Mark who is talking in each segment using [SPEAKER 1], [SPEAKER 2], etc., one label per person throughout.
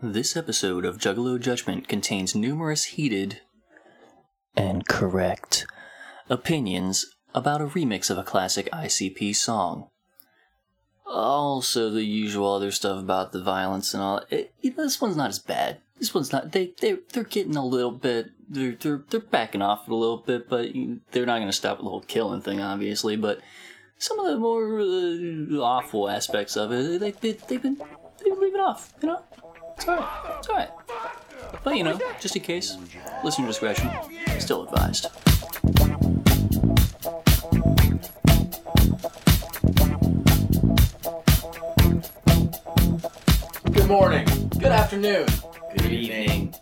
[SPEAKER 1] This episode of Juggalo Judgment contains numerous heated and correct opinions about a remix of a classic ICP song. Also, the usual other stuff about the violence and all. It, you know, this one's not as bad. This one's not. They they they're getting a little bit. They're they're they're backing off a little bit, but they're not going to stop the whole killing thing, obviously. But some of the more uh, awful aspects of it, they, they they've been they leave it off. You know, it's alright. It's alright. But you know, just in case, listener discretion still advised.
[SPEAKER 2] Good morning. Good afternoon.
[SPEAKER 1] Good evening.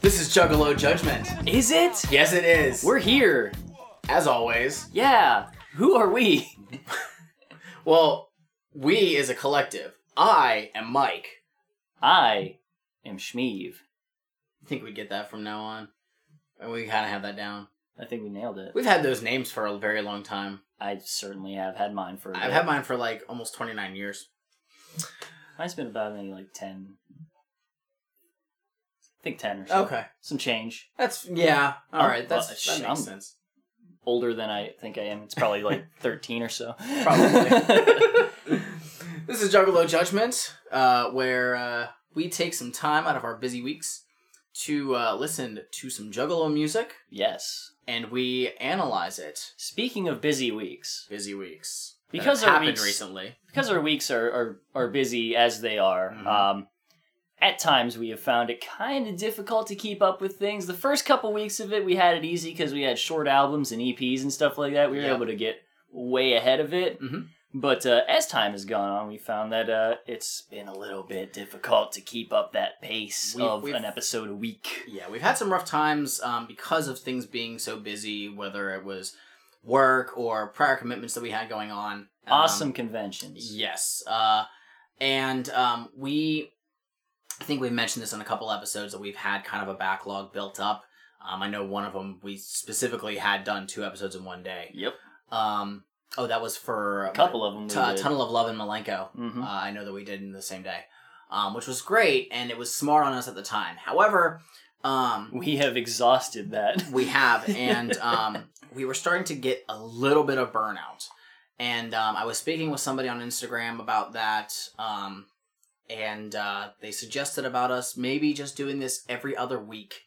[SPEAKER 2] This is Juggalo Judgment.
[SPEAKER 1] Is it?
[SPEAKER 2] Yes, it is.
[SPEAKER 1] We're here.
[SPEAKER 2] as always.
[SPEAKER 1] Yeah. Who are we?
[SPEAKER 2] Well, we is a collective. I am Mike.
[SPEAKER 1] I am Shmeev.
[SPEAKER 2] I think we get that from now on. And we kind of have that down.
[SPEAKER 1] I think we nailed it.
[SPEAKER 2] We've had those names for a very long time.
[SPEAKER 1] I certainly have had mine for. a
[SPEAKER 2] I've had mine for like almost 29 years.
[SPEAKER 1] Mine's been about maybe like ten. I think ten or so.
[SPEAKER 2] Okay.
[SPEAKER 1] Some change.
[SPEAKER 2] That's, yeah. All
[SPEAKER 1] Oh,
[SPEAKER 2] right. That's,
[SPEAKER 1] well,
[SPEAKER 2] that makes
[SPEAKER 1] I'm-
[SPEAKER 2] sense.
[SPEAKER 1] Older than I think I am. It's probably like thirteen or so.
[SPEAKER 2] Probably. this is Juggalo Judgment, uh, where uh, we take some time out of our busy weeks to uh, listen to some Juggalo music
[SPEAKER 1] yes.
[SPEAKER 2] and we analyze it.
[SPEAKER 1] Speaking of busy weeks,
[SPEAKER 2] Busy weeks that
[SPEAKER 1] Because
[SPEAKER 2] have
[SPEAKER 1] our
[SPEAKER 2] happened
[SPEAKER 1] weeks-
[SPEAKER 2] recently.
[SPEAKER 1] because our weeks are are, are busy as they are.
[SPEAKER 2] Mhm.
[SPEAKER 1] Um, at times we have found it kind of difficult to keep up with things. The first couple weeks of it, we had it easy because we had short albums and EPs and stuff like that. We were
[SPEAKER 2] Yeah.
[SPEAKER 1] able to get way ahead of it.
[SPEAKER 2] Mhm.
[SPEAKER 1] But uh, as time has gone on, we found that uh, it's been a little bit difficult to keep up that pace
[SPEAKER 2] We-
[SPEAKER 1] of
[SPEAKER 2] we've-
[SPEAKER 1] an episode a week.
[SPEAKER 2] Yeah, we've had some rough times um, because of things being so busy, whether it was work or prior commitments that we had going on. Um,
[SPEAKER 1] Awesome conventions.
[SPEAKER 2] Yes. Uh, and um, we, I think we've mentioned this in a couple episodes that we've had kind of a backlog built up. Um, I know one of them we specifically had done two episodes in one day.
[SPEAKER 1] Yep.
[SPEAKER 2] Um, oh, that was for
[SPEAKER 1] A couple of them.
[SPEAKER 2] T- uh, Tunnel of Love and Milenko.
[SPEAKER 1] hmm
[SPEAKER 2] Uh, I know that we did in the same day, um, which was great and it was smart on us at the time. However, um,
[SPEAKER 1] we have exhausted that.
[SPEAKER 2] we have, and um, we were starting to get a little bit of burnout. And um, I was speaking with somebody on Instagram about that, um, and uh, they suggested about us maybe just doing this every other week.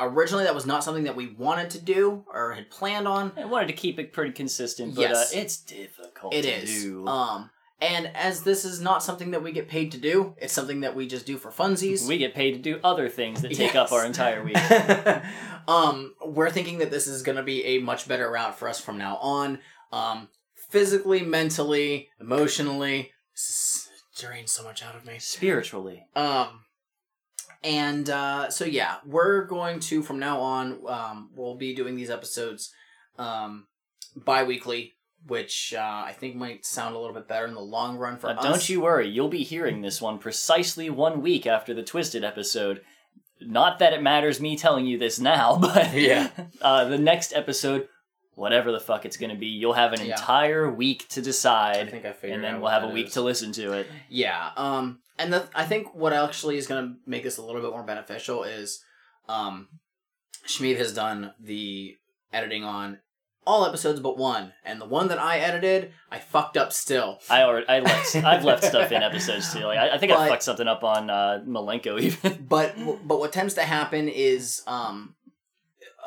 [SPEAKER 2] Originally, that was not something that we wanted to do or had planned on.
[SPEAKER 1] I wanted to keep it pretty consistent, but
[SPEAKER 2] Yes.
[SPEAKER 1] uh, it's difficult
[SPEAKER 2] It
[SPEAKER 1] to
[SPEAKER 2] is.
[SPEAKER 1] do.
[SPEAKER 2] Um, and as this is not something that we get paid to do, it's something that we just do for funsies.
[SPEAKER 1] we get paid to do other things that take
[SPEAKER 2] Yes.
[SPEAKER 1] up our entire week.
[SPEAKER 2] um, we're thinking that this is going to be a much better route for us from now on. Um, physically, mentally, emotionally, this is so much out of me.
[SPEAKER 1] Spiritually.
[SPEAKER 2] Um, and uh, so yeah, we're going to from now on. Um, we'll be doing these episodes um, bi-weekly, which uh, I think might sound a little bit better in the long run for
[SPEAKER 1] Uh,
[SPEAKER 2] us.
[SPEAKER 1] don't you worry, you'll be hearing this one precisely one week after the Twisted episode. Not that it matters me telling you this now, but
[SPEAKER 2] Yeah.
[SPEAKER 1] uh, the next episode, whatever the fuck it's going to be, you'll have an
[SPEAKER 2] Yeah.
[SPEAKER 1] entire week to
[SPEAKER 2] I
[SPEAKER 1] decide,
[SPEAKER 2] think I figured.
[SPEAKER 1] and then we'll have a week
[SPEAKER 2] is.
[SPEAKER 1] to listen to it.
[SPEAKER 2] Yeah. Um, and the, I think what actually is going to make this a little bit more beneficial is, um, Shmeev has done the editing on all episodes but one, and the one that I edited, I fucked up still.
[SPEAKER 1] I already, I left, I've left stuff in episodes too. Like I, I think I fucked something up on uh, Milenko even.
[SPEAKER 2] But but what tends to happen is, um,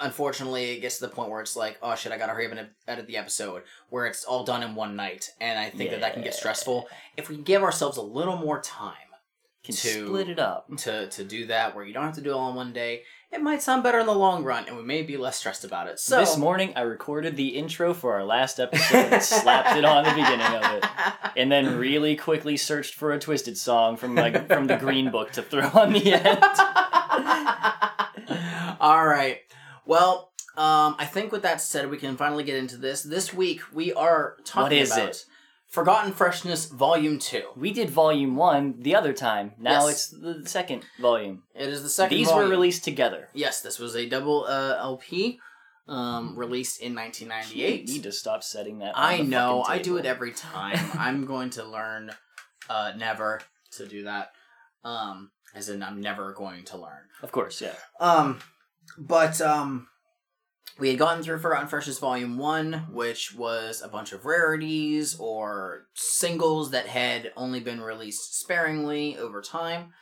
[SPEAKER 2] unfortunately, it gets to the point where it's like, oh shit, I gotta hurry up and edit the episode, where it's all done in one night, and I think that that can get stressful. If we give ourselves a little more time.
[SPEAKER 1] Can
[SPEAKER 2] To-
[SPEAKER 1] split it up.
[SPEAKER 2] to to do that where you don't have to do it all in one day it might sound better in the long run and we may be less stressed about it so
[SPEAKER 1] this morning, I recorded the intro for our last episode and slapped it on the beginning of it. and then really quickly searched for a twisted song from like from the green book to throw on the end.
[SPEAKER 2] all right well um i think with that said we can finally get into this this week we are talking
[SPEAKER 1] What is
[SPEAKER 2] about
[SPEAKER 1] it?
[SPEAKER 2] forgotten freshness volume 2
[SPEAKER 1] We did volume one the other time. Now
[SPEAKER 2] Yes.
[SPEAKER 1] it's the second volume.
[SPEAKER 2] it is the second
[SPEAKER 1] These
[SPEAKER 2] volume.
[SPEAKER 1] were released together.
[SPEAKER 2] yes this was a double uh, lp um released in
[SPEAKER 1] You
[SPEAKER 2] 1998
[SPEAKER 1] need to stop setting that. on
[SPEAKER 2] I
[SPEAKER 1] the
[SPEAKER 2] know.
[SPEAKER 1] fucking
[SPEAKER 2] I do it
[SPEAKER 1] table.
[SPEAKER 2] every time. I'm going to learn uh, never to do that. Um, as in, I'm never going to learn.
[SPEAKER 1] Of course, yeah.
[SPEAKER 2] Um, but um, we had gotten through Forgotten Freshness Volume One, which was a bunch of rarities or singles that had only been released sparingly over time.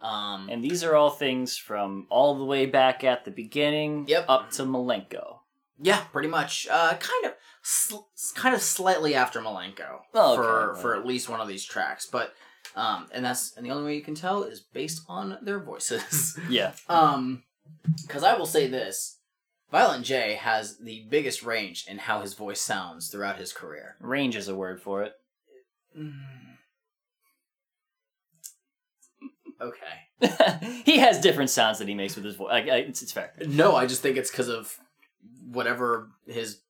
[SPEAKER 2] Um,
[SPEAKER 1] And these are all things from all the way back at the beginning
[SPEAKER 2] Yep.
[SPEAKER 1] up to Milenko.
[SPEAKER 2] yeah, pretty much. Uh, kind of, sl- kind of slightly after Milenko
[SPEAKER 1] Oh, okay,
[SPEAKER 2] for
[SPEAKER 1] well.
[SPEAKER 2] for at least one of these tracks, but. Um, and that's and the only way you can tell is based on their voices.
[SPEAKER 1] Yeah.
[SPEAKER 2] Um, because I will say this: Violent J has the biggest range in how his voice sounds throughout his career.
[SPEAKER 1] Range is a word for it.
[SPEAKER 2] Okay.
[SPEAKER 1] he has different sounds that he makes with his voice. I, it's, it's fair.
[SPEAKER 2] No, I just think it's because of whatever his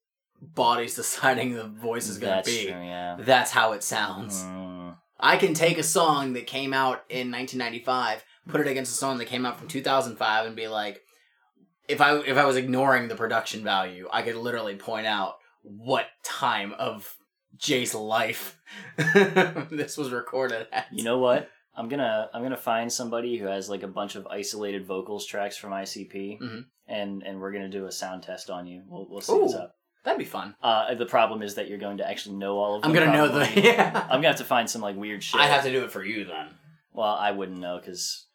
[SPEAKER 2] body's deciding the voice is going to be.
[SPEAKER 1] true, yeah.
[SPEAKER 2] That's how it sounds.
[SPEAKER 1] Mm.
[SPEAKER 2] I can take a song that came out in 1995, put it against a song that came out from 2005, and be like, if I if I was ignoring the production value, I could literally point out what time of Jay's life this was recorded at.
[SPEAKER 1] You know what? I'm gonna I'm gonna find somebody who has like a bunch of isolated vocals tracks from ICP,
[SPEAKER 2] Mhm.
[SPEAKER 1] and and we're gonna do a sound test on you. We'll we'll see what's up.
[SPEAKER 2] That'd be fun.
[SPEAKER 1] Uh, the problem is that you're going to actually know all of them.
[SPEAKER 2] I'm gonna know the. Yeah.
[SPEAKER 1] I'm gonna have to find some like weird shit.
[SPEAKER 2] I have to do it for you then.
[SPEAKER 1] Well, I wouldn't know because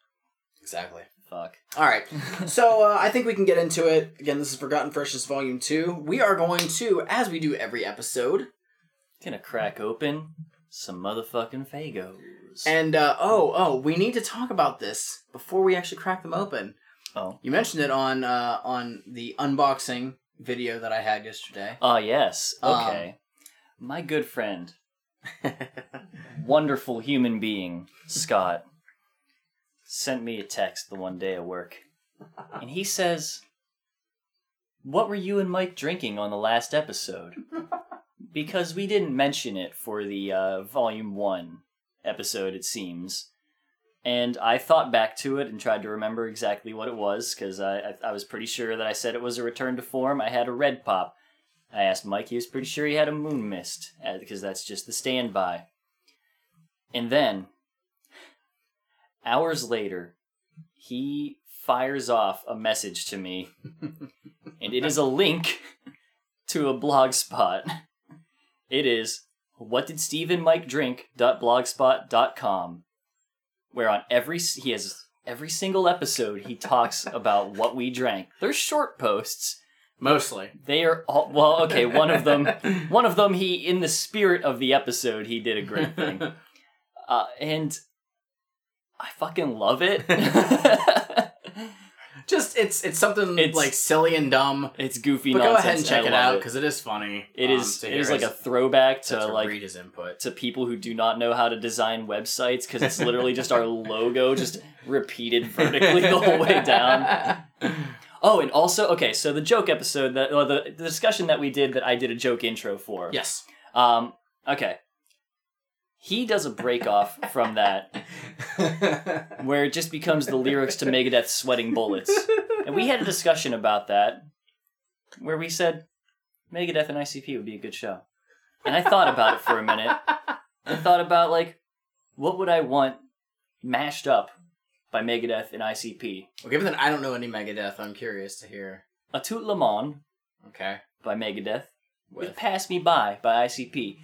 [SPEAKER 2] Exactly.
[SPEAKER 1] fuck.
[SPEAKER 2] All right. So uh, I think we can get into it. Again, this is Forgotten Freshness Volume Two. We are going to, as we do every episode,
[SPEAKER 1] Gonna crack open some motherfucking Faygos.
[SPEAKER 2] And uh, oh, oh, we need to talk about this before we actually crack them open.
[SPEAKER 1] oh,
[SPEAKER 2] You mentioned it on uh, on the unboxing video that I had yesterday.
[SPEAKER 1] ah yes.
[SPEAKER 2] Um,
[SPEAKER 1] Okay. My good friend, wonderful human being, Scott, sent me a text the one day at work. And he says, What were you and Mike drinking on the last episode? Because we didn't mention it for the uh, Volume 1 episode, it seems. And I thought back to it and tried to remember exactly what it was, because I, I, I was pretty sure that I said it was a return to form. I had a red pop. I asked Mike, he was pretty sure he had a moon mist, uh, because that's just the standby. And then, hours later, he fires off a message to me, and it is a link to a blog spot. It is what did Steve and Mike drink.blogspot.com, where on every he has every single episode he talks about what we drank. They're short posts.
[SPEAKER 2] Mostly.
[SPEAKER 1] They are all well, okay. One of them, one of them, he in the spirit of the episode, he did a great thing, uh, and I fucking love it.
[SPEAKER 2] Just it's it's something
[SPEAKER 1] It's-
[SPEAKER 2] like silly and dumb.
[SPEAKER 1] it's goofy
[SPEAKER 2] But go
[SPEAKER 1] nonsense.
[SPEAKER 2] ahead and check
[SPEAKER 1] I
[SPEAKER 2] it
[SPEAKER 1] love
[SPEAKER 2] out because it is funny.
[SPEAKER 1] It
[SPEAKER 2] um,
[SPEAKER 1] is
[SPEAKER 2] to
[SPEAKER 1] it
[SPEAKER 2] hear
[SPEAKER 1] is like a
[SPEAKER 2] his-
[SPEAKER 1] throwback to,
[SPEAKER 2] to
[SPEAKER 1] like
[SPEAKER 2] read his input.
[SPEAKER 1] to people who do not know how to design websites because it's literally just our logo just repeated vertically the whole way down. Oh, and also okay, so the joke episode that or the, the discussion that we did that I did a joke intro for.
[SPEAKER 2] yes.
[SPEAKER 1] Um. Okay. He does a break off from that where it just becomes the lyrics to Megadeth's "Sweating Bullets," and we had a discussion about that where we said Megadeth and ICP would be a good show, and I thought about it for a minute. I thought about like, what would I want mashed up by Megadeth and ICP?
[SPEAKER 2] well, given that I don't know any Megadeth, I'm curious to hear.
[SPEAKER 1] A Tout Le Monde
[SPEAKER 2] Okay.
[SPEAKER 1] by Megadeth with
[SPEAKER 2] With.
[SPEAKER 1] Pass Me By by ICP.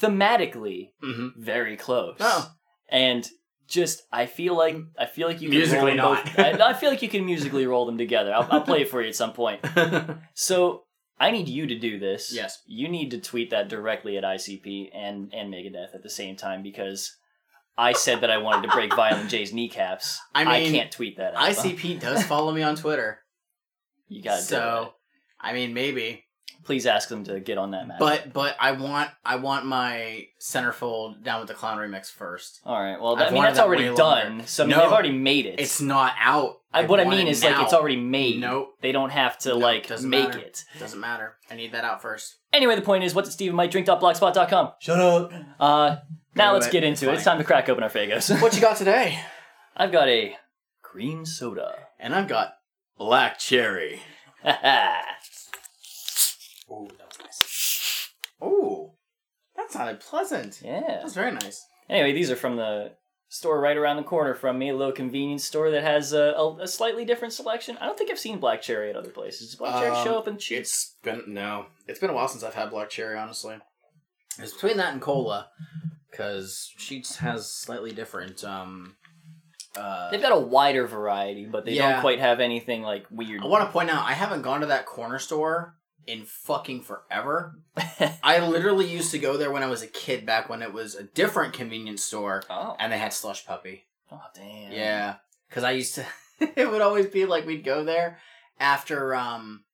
[SPEAKER 1] Thematically,
[SPEAKER 2] Mm-hmm.
[SPEAKER 1] very close.
[SPEAKER 2] Oh.
[SPEAKER 1] And just I feel like I feel like you can
[SPEAKER 2] Musically
[SPEAKER 1] them
[SPEAKER 2] not.
[SPEAKER 1] both- I, I feel like you can musically roll them together. I'll, I'll play it for you at some point. So I need you to do this.
[SPEAKER 2] Yes.
[SPEAKER 1] You need to tweet that directly at ICP and and Megadeth at the same time because I said that I wanted to break Violent J's kneecaps.
[SPEAKER 2] I mean, I
[SPEAKER 1] can't tweet that. Out.
[SPEAKER 2] ICP does follow me on Twitter,
[SPEAKER 1] You do
[SPEAKER 2] so
[SPEAKER 1] it.
[SPEAKER 2] I mean maybe.
[SPEAKER 1] Please ask them to get on that map.
[SPEAKER 2] But but I want I want my centerfold down with the clown remix first.
[SPEAKER 1] all right. Well,
[SPEAKER 2] I've
[SPEAKER 1] I mean that's
[SPEAKER 2] that
[SPEAKER 1] already done.
[SPEAKER 2] longer.
[SPEAKER 1] So I mean,
[SPEAKER 2] No.
[SPEAKER 1] they've already made it.
[SPEAKER 2] It's not out.
[SPEAKER 1] I, what I
[SPEAKER 2] want
[SPEAKER 1] mean
[SPEAKER 2] it
[SPEAKER 1] is like it's already made.
[SPEAKER 2] Nope.
[SPEAKER 1] They don't have to
[SPEAKER 2] Nope,
[SPEAKER 1] like
[SPEAKER 2] doesn't
[SPEAKER 1] make
[SPEAKER 2] matter.
[SPEAKER 1] it.
[SPEAKER 2] Doesn't matter. I need that out first.
[SPEAKER 1] Anyway, the point is, what did Steve and Mike drink.blogspot.com?
[SPEAKER 2] Shut up.
[SPEAKER 1] Uh, now
[SPEAKER 2] Do
[SPEAKER 1] let's get into it. It's time to crack open our Faygos.
[SPEAKER 2] What you got today?
[SPEAKER 1] I've got a green soda.
[SPEAKER 2] And I've got black cherry. Ooh, that sounded pleasant. Yeah. That's very nice.
[SPEAKER 1] Anyway, these are from the store right around the corner from me, a little convenience store that has a, a, a slightly different selection. I don't think I've seen black cherry at other places. Does black cherry
[SPEAKER 2] Um,
[SPEAKER 1] show up in cheap?
[SPEAKER 2] It's been no, it's been a while since I've had black cherry. Honestly, it's between that and cola, because Sheetz has slightly different. Um, uh,
[SPEAKER 1] They've got a wider variety, but they
[SPEAKER 2] Yeah.
[SPEAKER 1] don't quite have anything like weird.
[SPEAKER 2] I want to point out I haven't gone to that corner store in fucking forever. I literally used to go there when I was a kid, back when it was a different convenience store,
[SPEAKER 1] oh,
[SPEAKER 2] and they had Slush Puppie.
[SPEAKER 1] oh, damn.
[SPEAKER 2] Yeah, because I used to. it would always be like we'd go there after um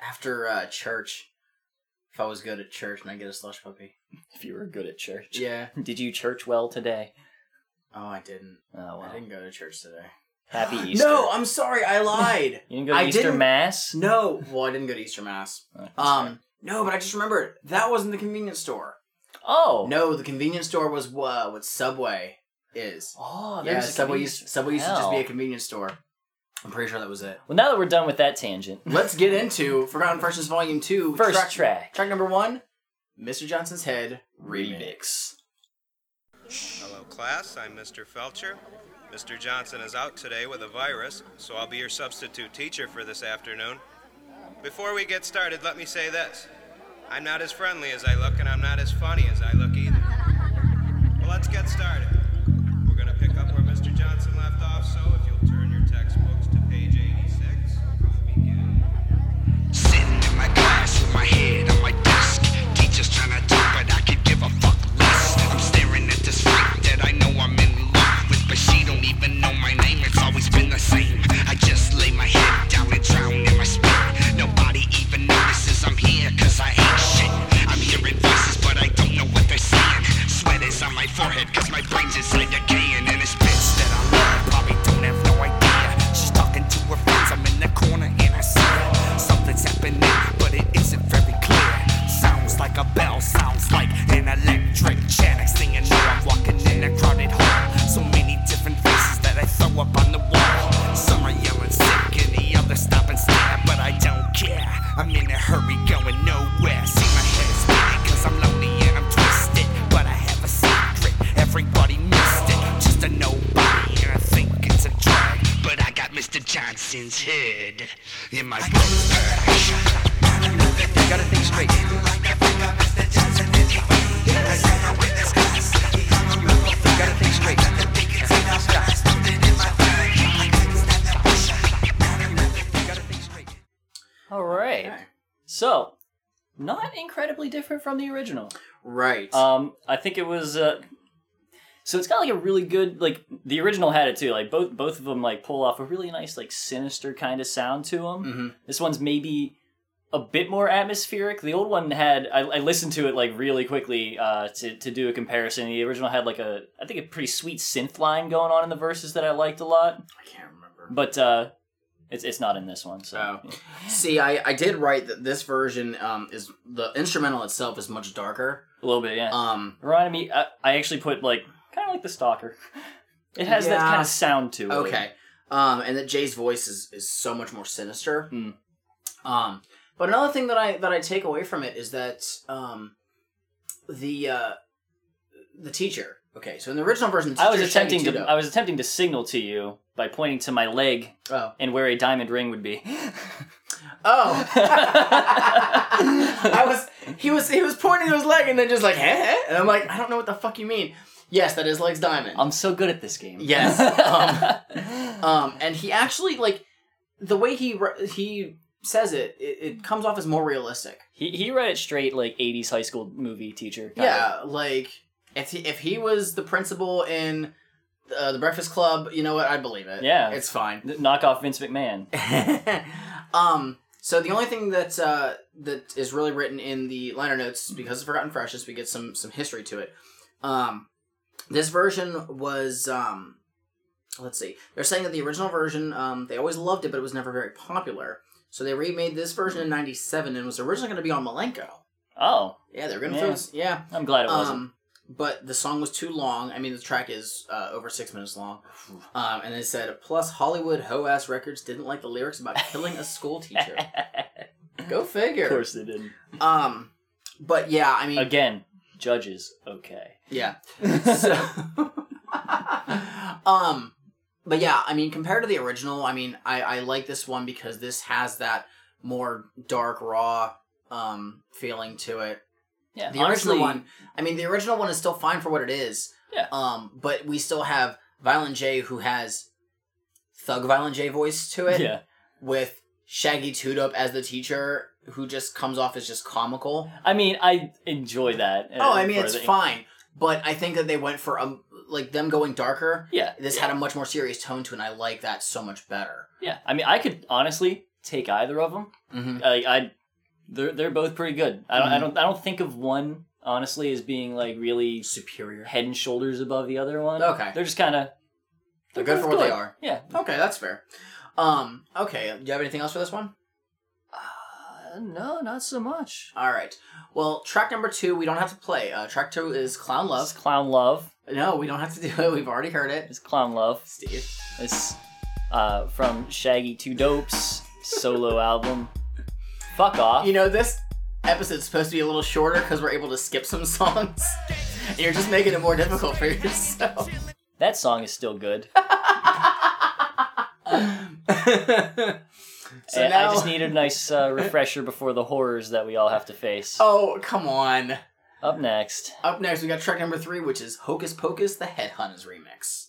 [SPEAKER 2] after uh church. If I was good at church, and I get a Slush Puppie.
[SPEAKER 1] If you were good at church.
[SPEAKER 2] Yeah.
[SPEAKER 1] Did you church well today?
[SPEAKER 2] Oh, I didn't.
[SPEAKER 1] Oh,
[SPEAKER 2] I didn't go to church today.
[SPEAKER 1] Happy Easter.
[SPEAKER 2] No, I'm sorry. I lied.
[SPEAKER 1] You didn't go to
[SPEAKER 2] I
[SPEAKER 1] Easter
[SPEAKER 2] didn't-
[SPEAKER 1] Mass?
[SPEAKER 2] no. Well, I didn't go to Easter mass.
[SPEAKER 1] Oh,
[SPEAKER 2] Um,
[SPEAKER 1] right.
[SPEAKER 2] no, but I just remembered that wasn't the convenience store.
[SPEAKER 1] oh.
[SPEAKER 2] No, the convenience store was uh, what Subway is.
[SPEAKER 1] Oh,
[SPEAKER 2] yeah,
[SPEAKER 1] a
[SPEAKER 2] Subway
[SPEAKER 1] convenience-
[SPEAKER 2] used, Subway used to just be
[SPEAKER 1] Hell.
[SPEAKER 2] a convenience store. I'm pretty sure that was it.
[SPEAKER 1] Well, now that we're done with that tangent,
[SPEAKER 2] Let's get into Forgotten Freshness Volume 2.
[SPEAKER 1] first
[SPEAKER 2] track,
[SPEAKER 1] track.
[SPEAKER 2] track number one Mr. Johnson's Head Remix.
[SPEAKER 3] Hello, class. I'm Mr. Felcher. Mr. Johnson is out today with a virus, so I'll be your substitute teacher for this afternoon. Before we get started, let me say this I'm not as friendly as I look, and I'm not as funny as I look either. Well, let's get started. We're going to pick up where Mr. Johnson left off, so if you'll turn your textbooks to page 86, we'll begin.
[SPEAKER 4] Sitting in my class with my head forehead, cause my sweat. Nobody even notices I'm here 'cause I ain't shit. I'm hearing voices, but I don't know what they're saying. Sweat is on my forehead 'cause my brain's inside decaying. And Johnson's head in my book.
[SPEAKER 5] You gotta think straight. You gotta think straight. You gotta think straight.
[SPEAKER 1] All right.
[SPEAKER 2] Okay.
[SPEAKER 1] So, not incredibly different from the original.
[SPEAKER 2] Right.
[SPEAKER 1] Um, I think it was. Uh, so it's got like a really good like the original had it too. Like both both of them like pull off a really nice like sinister kind of sound to them.
[SPEAKER 2] Mhm.
[SPEAKER 1] This one's maybe a bit more atmospheric. The old one had I, I listened to it like really quickly uh, to to do a comparison. The original had like a I think a pretty sweet synth line going on in the verses that I liked a lot.
[SPEAKER 2] I can't remember.
[SPEAKER 1] But uh, it's it's not in this one. So
[SPEAKER 2] Oh. See, I, I did write that this version um, is the instrumental itself is much darker.
[SPEAKER 1] a little bit yeah.
[SPEAKER 2] Um,
[SPEAKER 1] Reminded me. I, I actually put like kind of like the stalker. It has that kind of sound to it.
[SPEAKER 2] okay. Um, and that Jay's voice is, is so much more sinister.
[SPEAKER 1] Hmm.
[SPEAKER 2] Um, but another thing that I that I take away from it is that um, the uh, the teacher. Okay, so in the original version, the
[SPEAKER 1] I was
[SPEAKER 2] teacher is Shaggy
[SPEAKER 1] attempting to I was attempting to signal to you by pointing to my leg
[SPEAKER 2] Oh.
[SPEAKER 1] and where a diamond ring would be.
[SPEAKER 2] Oh. I was he was he was pointing to his leg and then just like eh? and I'm like I don't know what the fuck you mean. Yes, that is leg's diamond.
[SPEAKER 1] I'm so good at this game.
[SPEAKER 2] Yes. Um, um, and he actually like the way he re- he says it, it, it comes off as more realistic.
[SPEAKER 1] he he read it straight like 80s high school movie teacher. kinda.
[SPEAKER 2] Yeah, like if he if he was the principal in uh, the Breakfast Club, you know what? I believe it.
[SPEAKER 1] Yeah.
[SPEAKER 2] it's fine.
[SPEAKER 1] Th- Knock off Vince McMahon.
[SPEAKER 2] um. So the only thing that uh, that is really written in the liner notes because of Forgotten Freshness, we get some some history to it. Um, this version was um, let's see. They're saying that the original version um, they always loved it, but it was never very popular. So they remade this version in '97 and was originally going to be on Milenko.
[SPEAKER 1] Oh,
[SPEAKER 2] Yeah, they're going to
[SPEAKER 1] Yeah.
[SPEAKER 2] Yeah.
[SPEAKER 1] I'm glad it wasn't.
[SPEAKER 2] Um, but the song was too long. I mean, the track is uh, over six minutes long. Um, and they said, plus Hollywood ho ass records didn't like the lyrics about killing a school teacher. Go figure.
[SPEAKER 1] of course they didn't.
[SPEAKER 2] Um, but yeah, I mean,
[SPEAKER 1] Again, judges. Okay.
[SPEAKER 2] Yeah. So, Um, but yeah, I mean, compared to the original, I mean, I I like this one because this has that more dark, raw um feeling to it.
[SPEAKER 1] Yeah,
[SPEAKER 2] The
[SPEAKER 1] honestly,
[SPEAKER 2] original one, I mean, the original one is still fine for what it is.
[SPEAKER 1] Yeah.
[SPEAKER 2] Um, but we still have Violent J who has Thug Violent J voice to it.
[SPEAKER 1] Yeah,
[SPEAKER 2] With Shaggy Two Dope as the teacher, who just comes off as just comical.
[SPEAKER 1] I mean, I enjoy that. uh,
[SPEAKER 2] Oh, I mean, it's fine. But I think that they went for um like them going darker.
[SPEAKER 1] Yeah,
[SPEAKER 2] This
[SPEAKER 1] yeah.
[SPEAKER 2] had a much more serious tone to it, and I like that so much better.
[SPEAKER 1] Yeah, I mean, I could honestly take either of them.
[SPEAKER 2] Mm-hmm.
[SPEAKER 1] I, I they're they're both pretty good. I don't I
[SPEAKER 2] Mhm.
[SPEAKER 1] don't I don't think of one honestly as being like really
[SPEAKER 2] Superior.
[SPEAKER 1] head and shoulders above the other one.
[SPEAKER 2] Okay.
[SPEAKER 1] they're just kind of
[SPEAKER 2] They're good for what they are.
[SPEAKER 1] Yeah.
[SPEAKER 2] Okay, that's fair. Um, okay, do you have anything else for this one?
[SPEAKER 1] No, not so much.
[SPEAKER 2] All right. Well, track number two, we don't have to play. Uh, track two is Clown
[SPEAKER 1] It's
[SPEAKER 2] Love.
[SPEAKER 1] clown love.
[SPEAKER 2] No, we don't have to do it. We've already heard it.
[SPEAKER 1] It's clown love.
[SPEAKER 2] Steve.
[SPEAKER 1] It's uh, from Shaggy Two Dopes solo album. Fuck off.
[SPEAKER 2] You know, this episode's supposed to be a little shorter because we're able to skip some songs. and you're just making it more difficult for yourself.
[SPEAKER 1] that song is still good.
[SPEAKER 2] so
[SPEAKER 1] And
[SPEAKER 2] now,
[SPEAKER 1] I just need a nice uh, refresher before the horrors that we all have to face.
[SPEAKER 2] Oh, come on.
[SPEAKER 1] Up next.
[SPEAKER 2] Up next, we got track number three, which is Hocus Pocus, the Headhunters remix.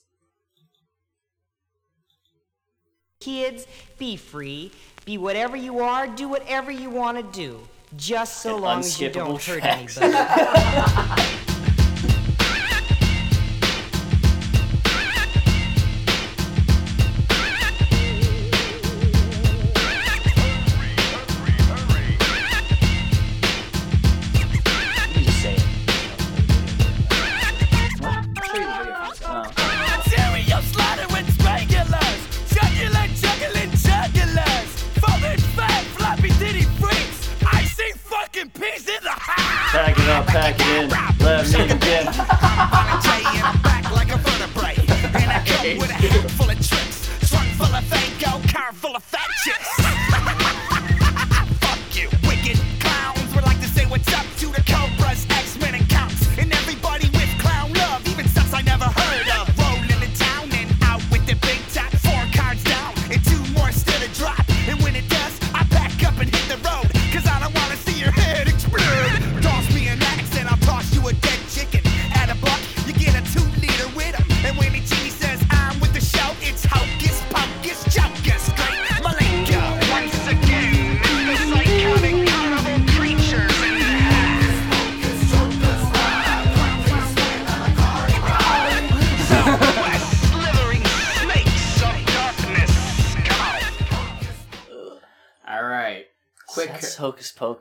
[SPEAKER 4] Kids, be free. Be whatever you are. Do whatever you want to do. Just so
[SPEAKER 1] An
[SPEAKER 4] long as you don't hurt
[SPEAKER 1] tracks.
[SPEAKER 4] anybody.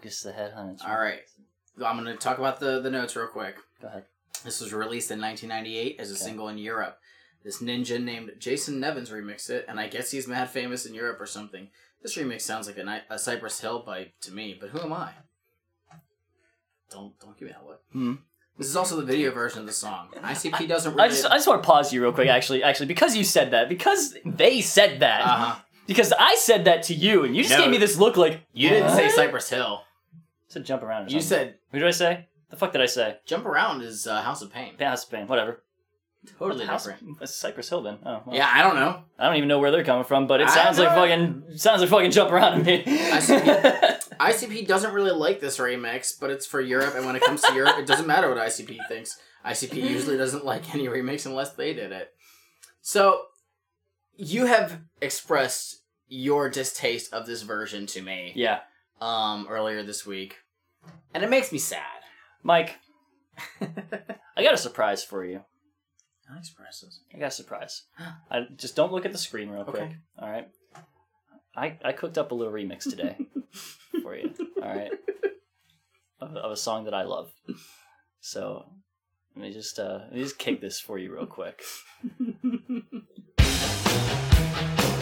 [SPEAKER 6] Pocus, the
[SPEAKER 1] headhunters.
[SPEAKER 2] All right. I'm going to talk about the, the notes real quick.
[SPEAKER 1] Go ahead.
[SPEAKER 2] This was released in 1998 as a
[SPEAKER 1] Okay.
[SPEAKER 2] single in Europe. This ninja named Jason Nevins remixed it, and I guess he's mad famous in Europe or something. This remix sounds like a, a Cypress Hill bite to me, but who am I? Don't don't give me that look.
[SPEAKER 1] Hmm.
[SPEAKER 2] This is also the video version of the song. ICP doesn't really.
[SPEAKER 1] I just, I just want to pause you real quick, actually, actually, because you said that, because they said that,
[SPEAKER 2] uh-huh.
[SPEAKER 1] because I said that to you, and you just
[SPEAKER 2] No.
[SPEAKER 1] gave me this look like
[SPEAKER 2] You didn't say Cypress Hill.
[SPEAKER 1] I said jump around. Or
[SPEAKER 2] You
[SPEAKER 1] something.
[SPEAKER 2] said
[SPEAKER 1] What did I say? The fuck did I say?
[SPEAKER 2] Jump Around is uh, House of Pain.
[SPEAKER 1] House of Pain. Whatever.
[SPEAKER 2] Totally
[SPEAKER 1] House
[SPEAKER 2] different.
[SPEAKER 1] Cypress Hill then. Oh, well.
[SPEAKER 2] Yeah, I don't know.
[SPEAKER 1] I don't even know where they're coming from, but it
[SPEAKER 2] I
[SPEAKER 1] sounds like
[SPEAKER 2] know.
[SPEAKER 1] fucking sounds like fucking jump around to me.
[SPEAKER 2] ICP. ICP doesn't really like this remix, but it's for Europe, and when it comes to Europe, it doesn't matter what ICP thinks. ICP usually doesn't like any remix unless they did it. So, you have expressed your distaste of this version to me
[SPEAKER 1] yeah,
[SPEAKER 2] um, earlier this week, and it makes me sad.
[SPEAKER 1] Mike, I got a surprise for you.
[SPEAKER 2] I express this.
[SPEAKER 1] I got a surprise. I just don't look at the screen real quick.
[SPEAKER 2] Okay.
[SPEAKER 1] All right. I I cooked up a little remix today for you. All right. Of, of a song that I love. So let me just uh let me just kick this for you real quick.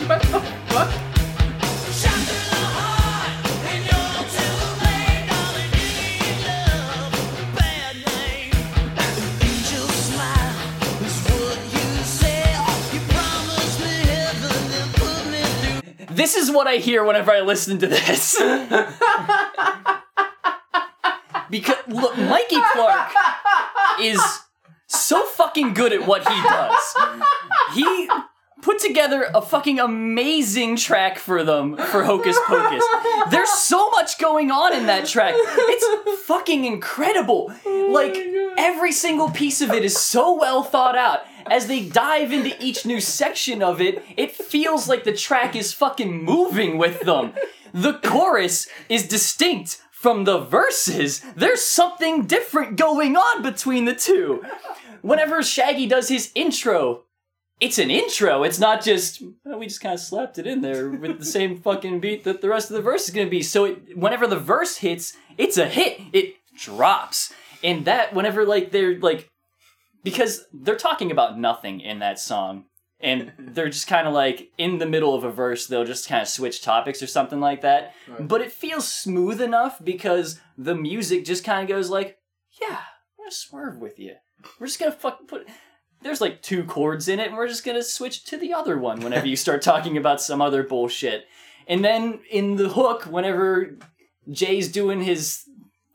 [SPEAKER 2] What the fuck?
[SPEAKER 1] This is what I hear whenever I listen to this. because look, Mikey Clark is so fucking good at what he does. He put together a fucking amazing track for them for Hocus Pocus. There's so much going on in that track. It's fucking incredible. Oh like every single piece of it is so well thought out. As they dive into each new section of it, it feels like the track is fucking moving with them. The chorus is distinct from the verses. There's something different going on between the two. Whenever Shaggy does his intro, it's an intro. It's not just well, we just kind of slapped it in there with the same fucking beat that the rest of the verse is going to be. So it, whenever the verse hits, it's a hit. It drops, and that whenever like they're like because they're talking about nothing in that song. And they're just kind of like in the middle of a verse, they'll just kind of switch topics or something like that. But it feels smooth enough because the music just kind of goes like, yeah, I'm gonna swerve with you. We're just gonna fuck put. There's like two chords in it, and we're just gonna switch to the other one whenever you start talking about some other bullshit. And then in the hook, whenever Jay's doing his,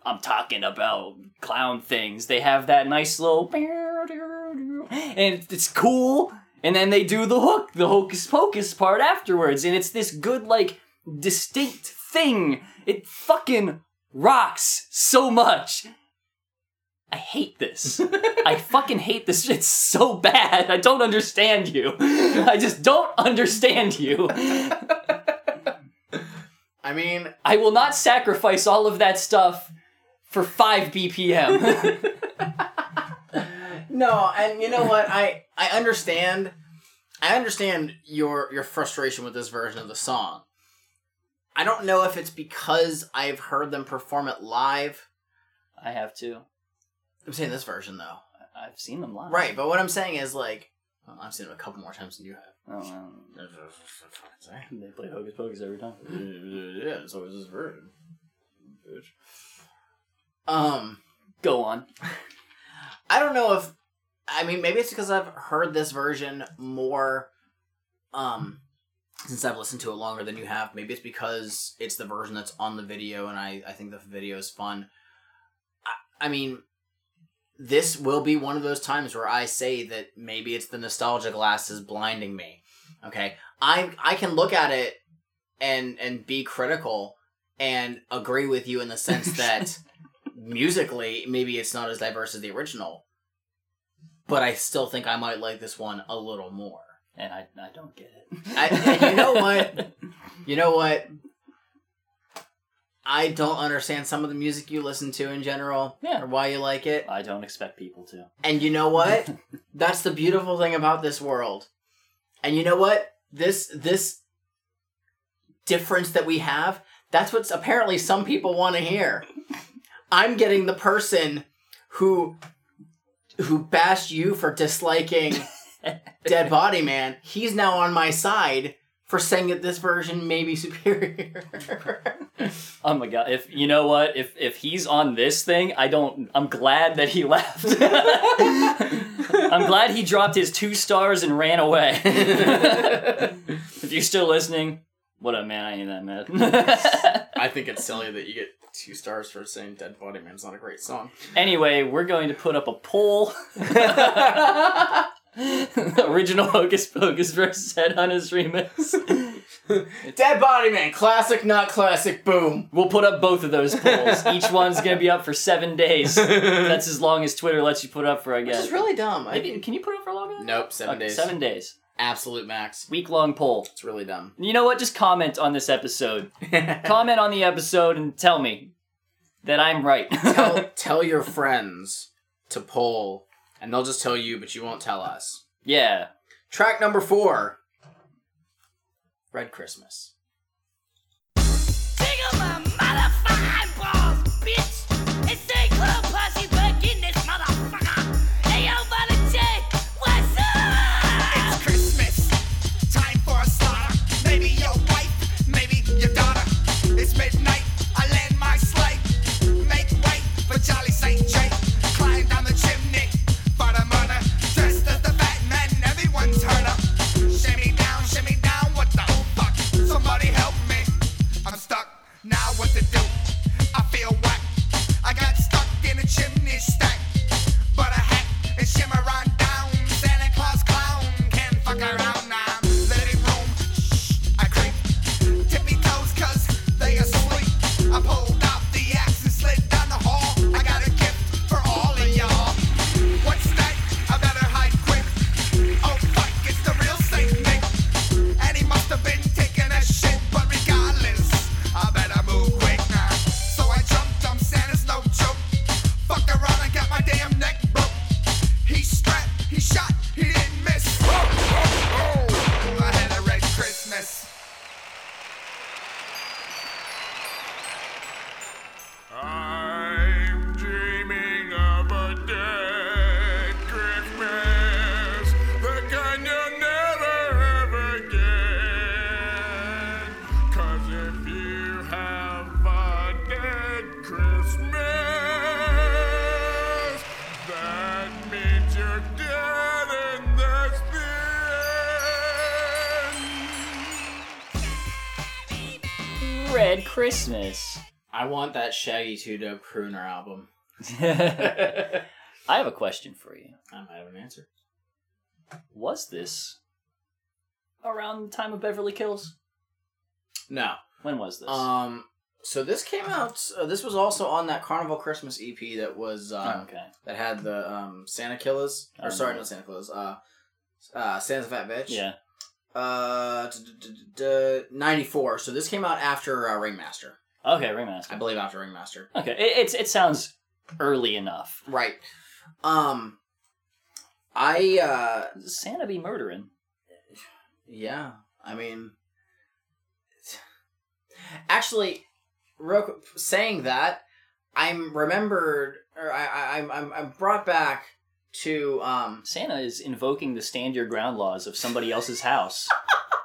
[SPEAKER 1] I'm talking about clown things, they have that nice little, and it's cool. And then they do the hook, the hocus pocus part afterwards, and it's this good, like, distinct thing. It fucking rocks so much. I hate this. I fucking hate this. It's so bad. I don't understand you. I just don't understand you.
[SPEAKER 2] I mean,
[SPEAKER 1] I will not sacrifice all of that stuff for 5 BPM.
[SPEAKER 2] no, and you know what? I I understand. I understand your your frustration with this version of the song. I don't know if it's because I've heard them perform it live.
[SPEAKER 1] I have to.
[SPEAKER 2] I'm saying this version though.
[SPEAKER 1] I've seen them live.
[SPEAKER 2] Right, but what I'm saying is like well, I've seen them a couple more times than you have.
[SPEAKER 1] Oh, they play Hocus Pocus every time.
[SPEAKER 2] Yeah, so is this version. Bitch. Um,
[SPEAKER 1] Go on.
[SPEAKER 2] I don't know if I mean maybe it's because I've heard this version more um since I've listened to it longer than you have. Maybe it's because it's the version that's on the video and I, I think the video is fun. I, I mean this will be one of those times where I say that maybe it's the nostalgia glasses blinding me. Okay. I I can look at it and and be critical and agree with you in the sense that musically maybe it's not as diverse as the original but i still think i might like this one a little more
[SPEAKER 1] And I, I don't get it.
[SPEAKER 2] I, and you know what you know what i don't understand some of the music you listen to in general
[SPEAKER 1] Yeah.
[SPEAKER 2] or why you like it.
[SPEAKER 1] I don't expect people to.
[SPEAKER 2] and you know what? That's the beautiful thing about this world. And you know what? This this difference that we have that's what apparently some people want to hear. I'm getting the person who who bashed you for disliking dead body man. He's now on my side for saying that this version may be superior
[SPEAKER 1] Oh my god! If you know what, if if he's on this thing, I don't. I'm glad that he left. I'm glad he dropped his two stars and ran away. if you're still listening, what up, man? I ain't that mad.
[SPEAKER 2] i think it's silly that you get two stars for saying dead body man's not a great song
[SPEAKER 1] anyway, we're going to put up a poll. Original Hocus Pocus versus Headhunters remix.
[SPEAKER 2] Dead Body Man, classic, not classic, boom.
[SPEAKER 1] We'll put up both of those polls. Each one's gonna be up for seven days. That's as long as Twitter lets you put up for, I
[SPEAKER 2] Which
[SPEAKER 1] guess.
[SPEAKER 2] is really dumb. I
[SPEAKER 1] Maybe can you put up for longer? than that?
[SPEAKER 2] Nope, seven
[SPEAKER 1] Okay,
[SPEAKER 2] days.
[SPEAKER 1] Seven days.
[SPEAKER 2] Absolute max.
[SPEAKER 1] Week long poll.
[SPEAKER 2] It's really dumb.
[SPEAKER 1] You know what? Just comment on this episode. comment on the episode and tell me that I'm right.
[SPEAKER 2] tell, tell your friends to poll, and they'll just tell you, but you won't tell us.
[SPEAKER 1] yeah.
[SPEAKER 2] Track number four Red Christmas. Want that Shaggy Two Dope Crooner album.
[SPEAKER 1] I have a question for you.
[SPEAKER 2] I might have an answer.
[SPEAKER 1] Was this around the time of Beverly Kills?
[SPEAKER 2] No.
[SPEAKER 1] When was this?
[SPEAKER 2] Um. So this came out. Uh, this was also on that Carnival Christmas EP that was um,
[SPEAKER 1] oh, okay.
[SPEAKER 2] that had the um Santa Killers or
[SPEAKER 1] Oh,
[SPEAKER 2] sorry,
[SPEAKER 1] no.
[SPEAKER 2] not Santa Killers. Uh, uh, Santa's Fat Bitch.
[SPEAKER 1] Yeah.
[SPEAKER 2] Uh, ninety four. So this came out after uh, Ringmaster.
[SPEAKER 1] Okay, Ringmaster.
[SPEAKER 2] I believe after Ringmaster.
[SPEAKER 1] Okay, it, it's it sounds early enough.
[SPEAKER 2] Right. Um. I uh
[SPEAKER 1] Santa be murdering.
[SPEAKER 2] Yeah, I mean, actually, real saying that, I'm remembered, or I, I, I'm, I'm, I'm brought back to, um,
[SPEAKER 1] Santa is invoking the stand your ground laws of somebody else's house.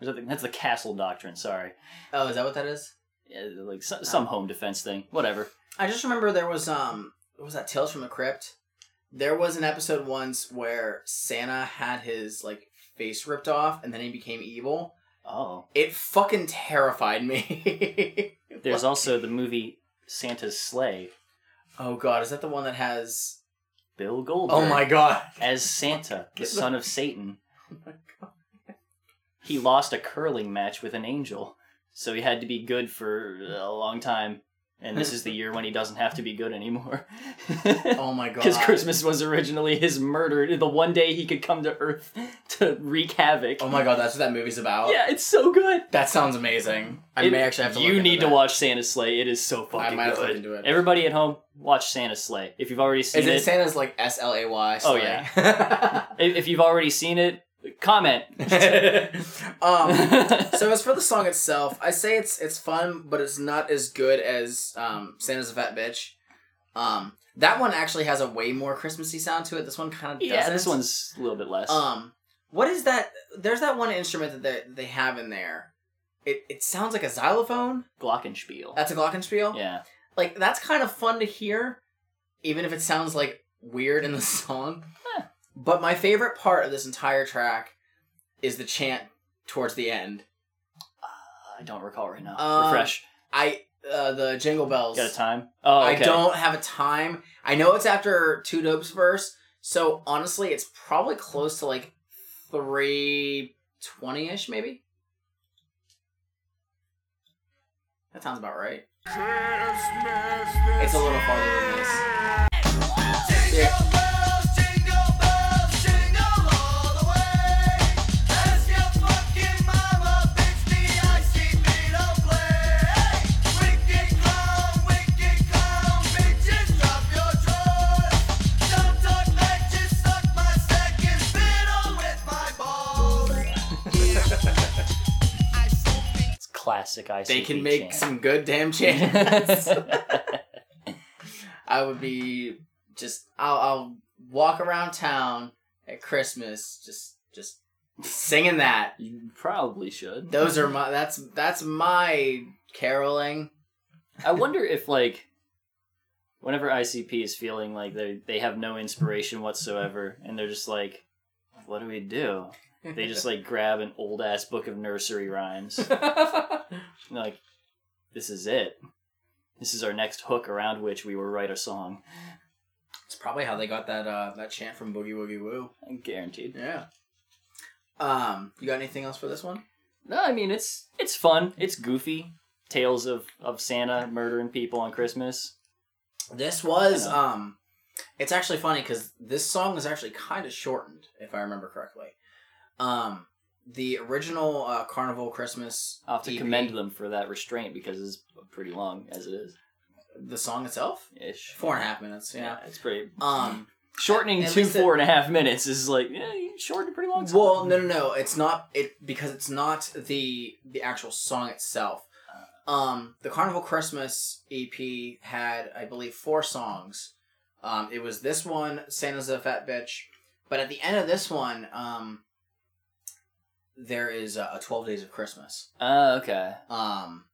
[SPEAKER 1] That's the castle doctrine. Sorry,
[SPEAKER 2] oh, is that what that is?
[SPEAKER 1] yeah, like some, some home defense thing. Whatever.
[SPEAKER 2] I just remember there was, um, what was that Tales from the Crypt? There was an episode once where Santa had his like face ripped off, and then he became evil.
[SPEAKER 1] Oh,
[SPEAKER 2] It fucking terrified me.
[SPEAKER 1] there's also the movie Santa's Slay.
[SPEAKER 2] oh god, is that the one that has?
[SPEAKER 1] Bill Goldberg.
[SPEAKER 2] Oh my god.
[SPEAKER 1] As Santa, the
[SPEAKER 2] the-
[SPEAKER 1] son of Satan.
[SPEAKER 2] Oh my god.
[SPEAKER 1] He lost a curling match with an angel, so he had to be good for a long time. And this is the year when he doesn't have to be good anymore.
[SPEAKER 2] Oh my god.
[SPEAKER 1] Because Christmas was originally his murder, the one day he could come to Earth to wreak havoc.
[SPEAKER 2] Oh my god, that's what that movie's about.
[SPEAKER 1] Yeah, it's so good.
[SPEAKER 2] That sounds amazing. I
[SPEAKER 1] It-
[SPEAKER 2] may actually have to.
[SPEAKER 1] You need to watch Santa's Slay. It is so fucking I
[SPEAKER 2] might have to look
[SPEAKER 1] good.
[SPEAKER 2] into it.
[SPEAKER 1] Everybody at home, watch Santa's Slay. If you've already seen
[SPEAKER 2] Is it
[SPEAKER 1] it,
[SPEAKER 2] Santa's like S L A Y?
[SPEAKER 1] Oh,
[SPEAKER 2] yeah.
[SPEAKER 1] if you've already seen it, comment.
[SPEAKER 2] um. So as for the song itself, I say it's it's fun, but it's not as good as um, Santa's a Fat Bitch. Um, that one actually has a way more Christmassy sound to it. This one kind of
[SPEAKER 1] yeah,
[SPEAKER 2] doesn't.
[SPEAKER 1] this one's a little bit less.
[SPEAKER 2] Um, what is that? There's that one instrument that they, they have in there. It it sounds like a xylophone.
[SPEAKER 1] Glockenspiel.
[SPEAKER 2] That's a glockenspiel.
[SPEAKER 1] yeah.
[SPEAKER 2] Like that's kind of fun to hear, even if it sounds like weird in the song.
[SPEAKER 1] Huh.
[SPEAKER 2] But my favorite part of this entire track is the chant towards the end.
[SPEAKER 1] I don't recall right now.
[SPEAKER 2] Um,
[SPEAKER 1] Refresh.
[SPEAKER 2] I uh, the jingle bells.
[SPEAKER 1] Got a time? Oh, okay.
[SPEAKER 2] I don't have a time. I know it's after Two Dope's verse, so honestly, it's probably close to like three twenty ish, maybe. That sounds about right. It's a little farther than this. Yeah.
[SPEAKER 1] Classic ICP
[SPEAKER 2] They can make
[SPEAKER 1] chant.
[SPEAKER 2] some good damn chants. I would be just I'll, I'll walk around town at Christmas just just singing that.
[SPEAKER 1] you probably should.
[SPEAKER 2] Those are my that's that's my caroling.
[SPEAKER 1] I wonder if like whenever ICP is feeling like they they have no inspiration whatsoever and they're just like what do we do? They just like grab an old ass book of nursery rhymes. And like this is it. This is our next hook around which we will write a song.
[SPEAKER 2] It's probably how they got that uh that chant from Boogie Woogie Woo.
[SPEAKER 1] I'm guaranteed.
[SPEAKER 2] Yeah. Um, you got anything else for this one?
[SPEAKER 1] No, I mean it's it's fun. It's goofy. Tales of, of Santa murdering people on Christmas.
[SPEAKER 2] This was um it's actually funny cuz this song was actually kind of shortened if I remember correctly. Um the original uh, Carnival Christmas
[SPEAKER 1] I'll have to
[SPEAKER 2] EP,
[SPEAKER 1] commend them for that restraint because it's pretty long as it is.
[SPEAKER 2] the song itself
[SPEAKER 1] Ish.
[SPEAKER 2] four and a half minutes.
[SPEAKER 1] Yeah,
[SPEAKER 2] Yeah.
[SPEAKER 1] it's pretty.
[SPEAKER 2] Um.
[SPEAKER 1] Shortening
[SPEAKER 2] At
[SPEAKER 1] to
[SPEAKER 2] least it-
[SPEAKER 1] four and a half minutes is like yeah, you shortened a pretty long. song.
[SPEAKER 2] Well, no, no, no. It's not it because it's not the the actual song itself. Um, the Carnival Christmas EP had, I believe, four songs. Um, it was this one, Santa's a Fat Bitch, but at the end of this one, um, there is uh, a Twelve Days of Christmas.
[SPEAKER 1] Uh, okay.
[SPEAKER 2] Um,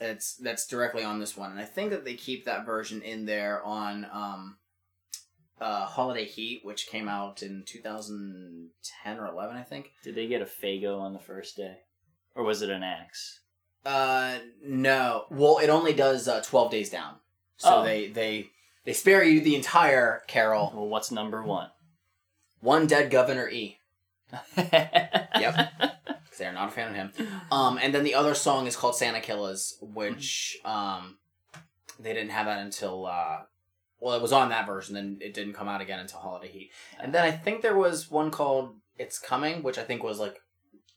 [SPEAKER 2] it's that's directly on this one, and I think that they keep that version in there on um, uh, Holiday Heat, which came out in 2010 or 11, I think.
[SPEAKER 1] Did they get a Faygo on the first day, or was it an axe?
[SPEAKER 2] Uh, no. Well, it only does uh, twelve days down. So
[SPEAKER 1] Oh.
[SPEAKER 2] they they they spare you the entire carol.
[SPEAKER 1] Well, what's number one?
[SPEAKER 2] One dead Governor E.
[SPEAKER 1] yep.
[SPEAKER 2] They're not a fan of him. Um, and then the other song is called Santa Killers, which um, they didn't have that until uh, well, it was on that version, and it didn't come out again until Holiday Heat. And then I think there was one called It's Coming, which I think was like,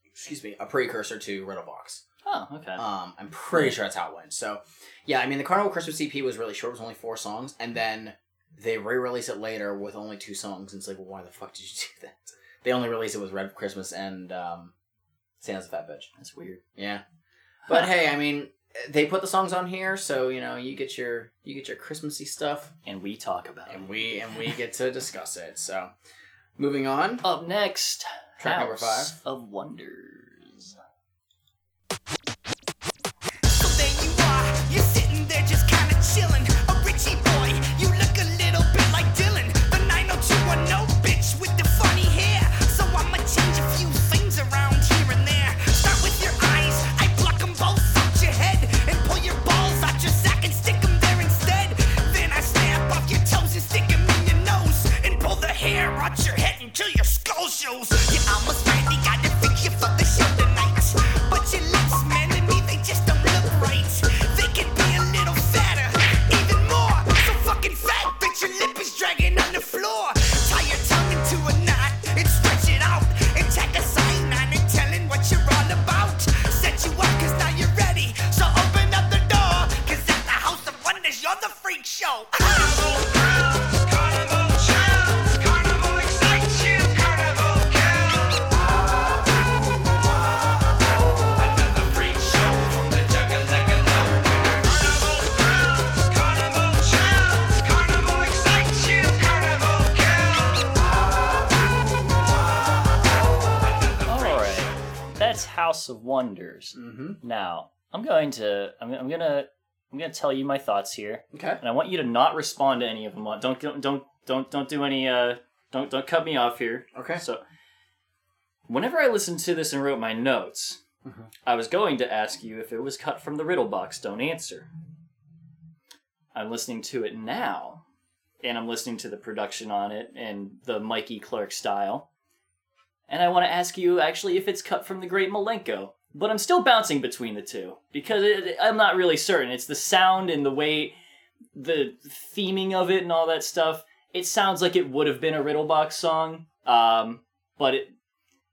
[SPEAKER 2] excuse me, a precursor to Riddlebox.
[SPEAKER 1] Oh, okay.
[SPEAKER 2] Um, I'm pretty sure that's how it went. So, yeah, I mean, the Carnival Christmas EP was really short; it was only four songs, and then they re-released it later with only two songs. And it's like, well, why the fuck did you do that? They only released it with Red Christmas and um, Santa's a Fat Bitch.
[SPEAKER 1] That's weird.
[SPEAKER 2] Yeah, but hey, I mean, they put the songs on here, so you know, you get your you get your Christmassy stuff,
[SPEAKER 1] And we talk about it.
[SPEAKER 2] and we and we get to discuss it. So, moving on.
[SPEAKER 1] Up next,
[SPEAKER 2] Track number five.
[SPEAKER 1] of Wonders.
[SPEAKER 4] Shows. You're Wonders.
[SPEAKER 2] Mm-hmm.
[SPEAKER 1] Now, I'm going to, I'm, I'm gonna, I'm gonna tell you my thoughts here,
[SPEAKER 2] Okay.
[SPEAKER 1] and I want you to not respond to any of them. Don't, don't, don't, don't, don't do any, uh, don't, don't cut me off here.
[SPEAKER 2] Okay.
[SPEAKER 1] So, whenever I listened to this and wrote my notes,
[SPEAKER 2] Mhm.
[SPEAKER 1] I was going to ask you if it was cut from the Riddlebox. Don't answer. I'm listening to it now, and I'm listening to the production on it and the Mikey Clark style. And I want to ask you actually if it's cut from the Great Milenko. But I'm still bouncing between the two because it, I'm not really certain. It's the sound and the way, the theming of it and all that stuff. It sounds like it would have been a Riddlebox song, um, but it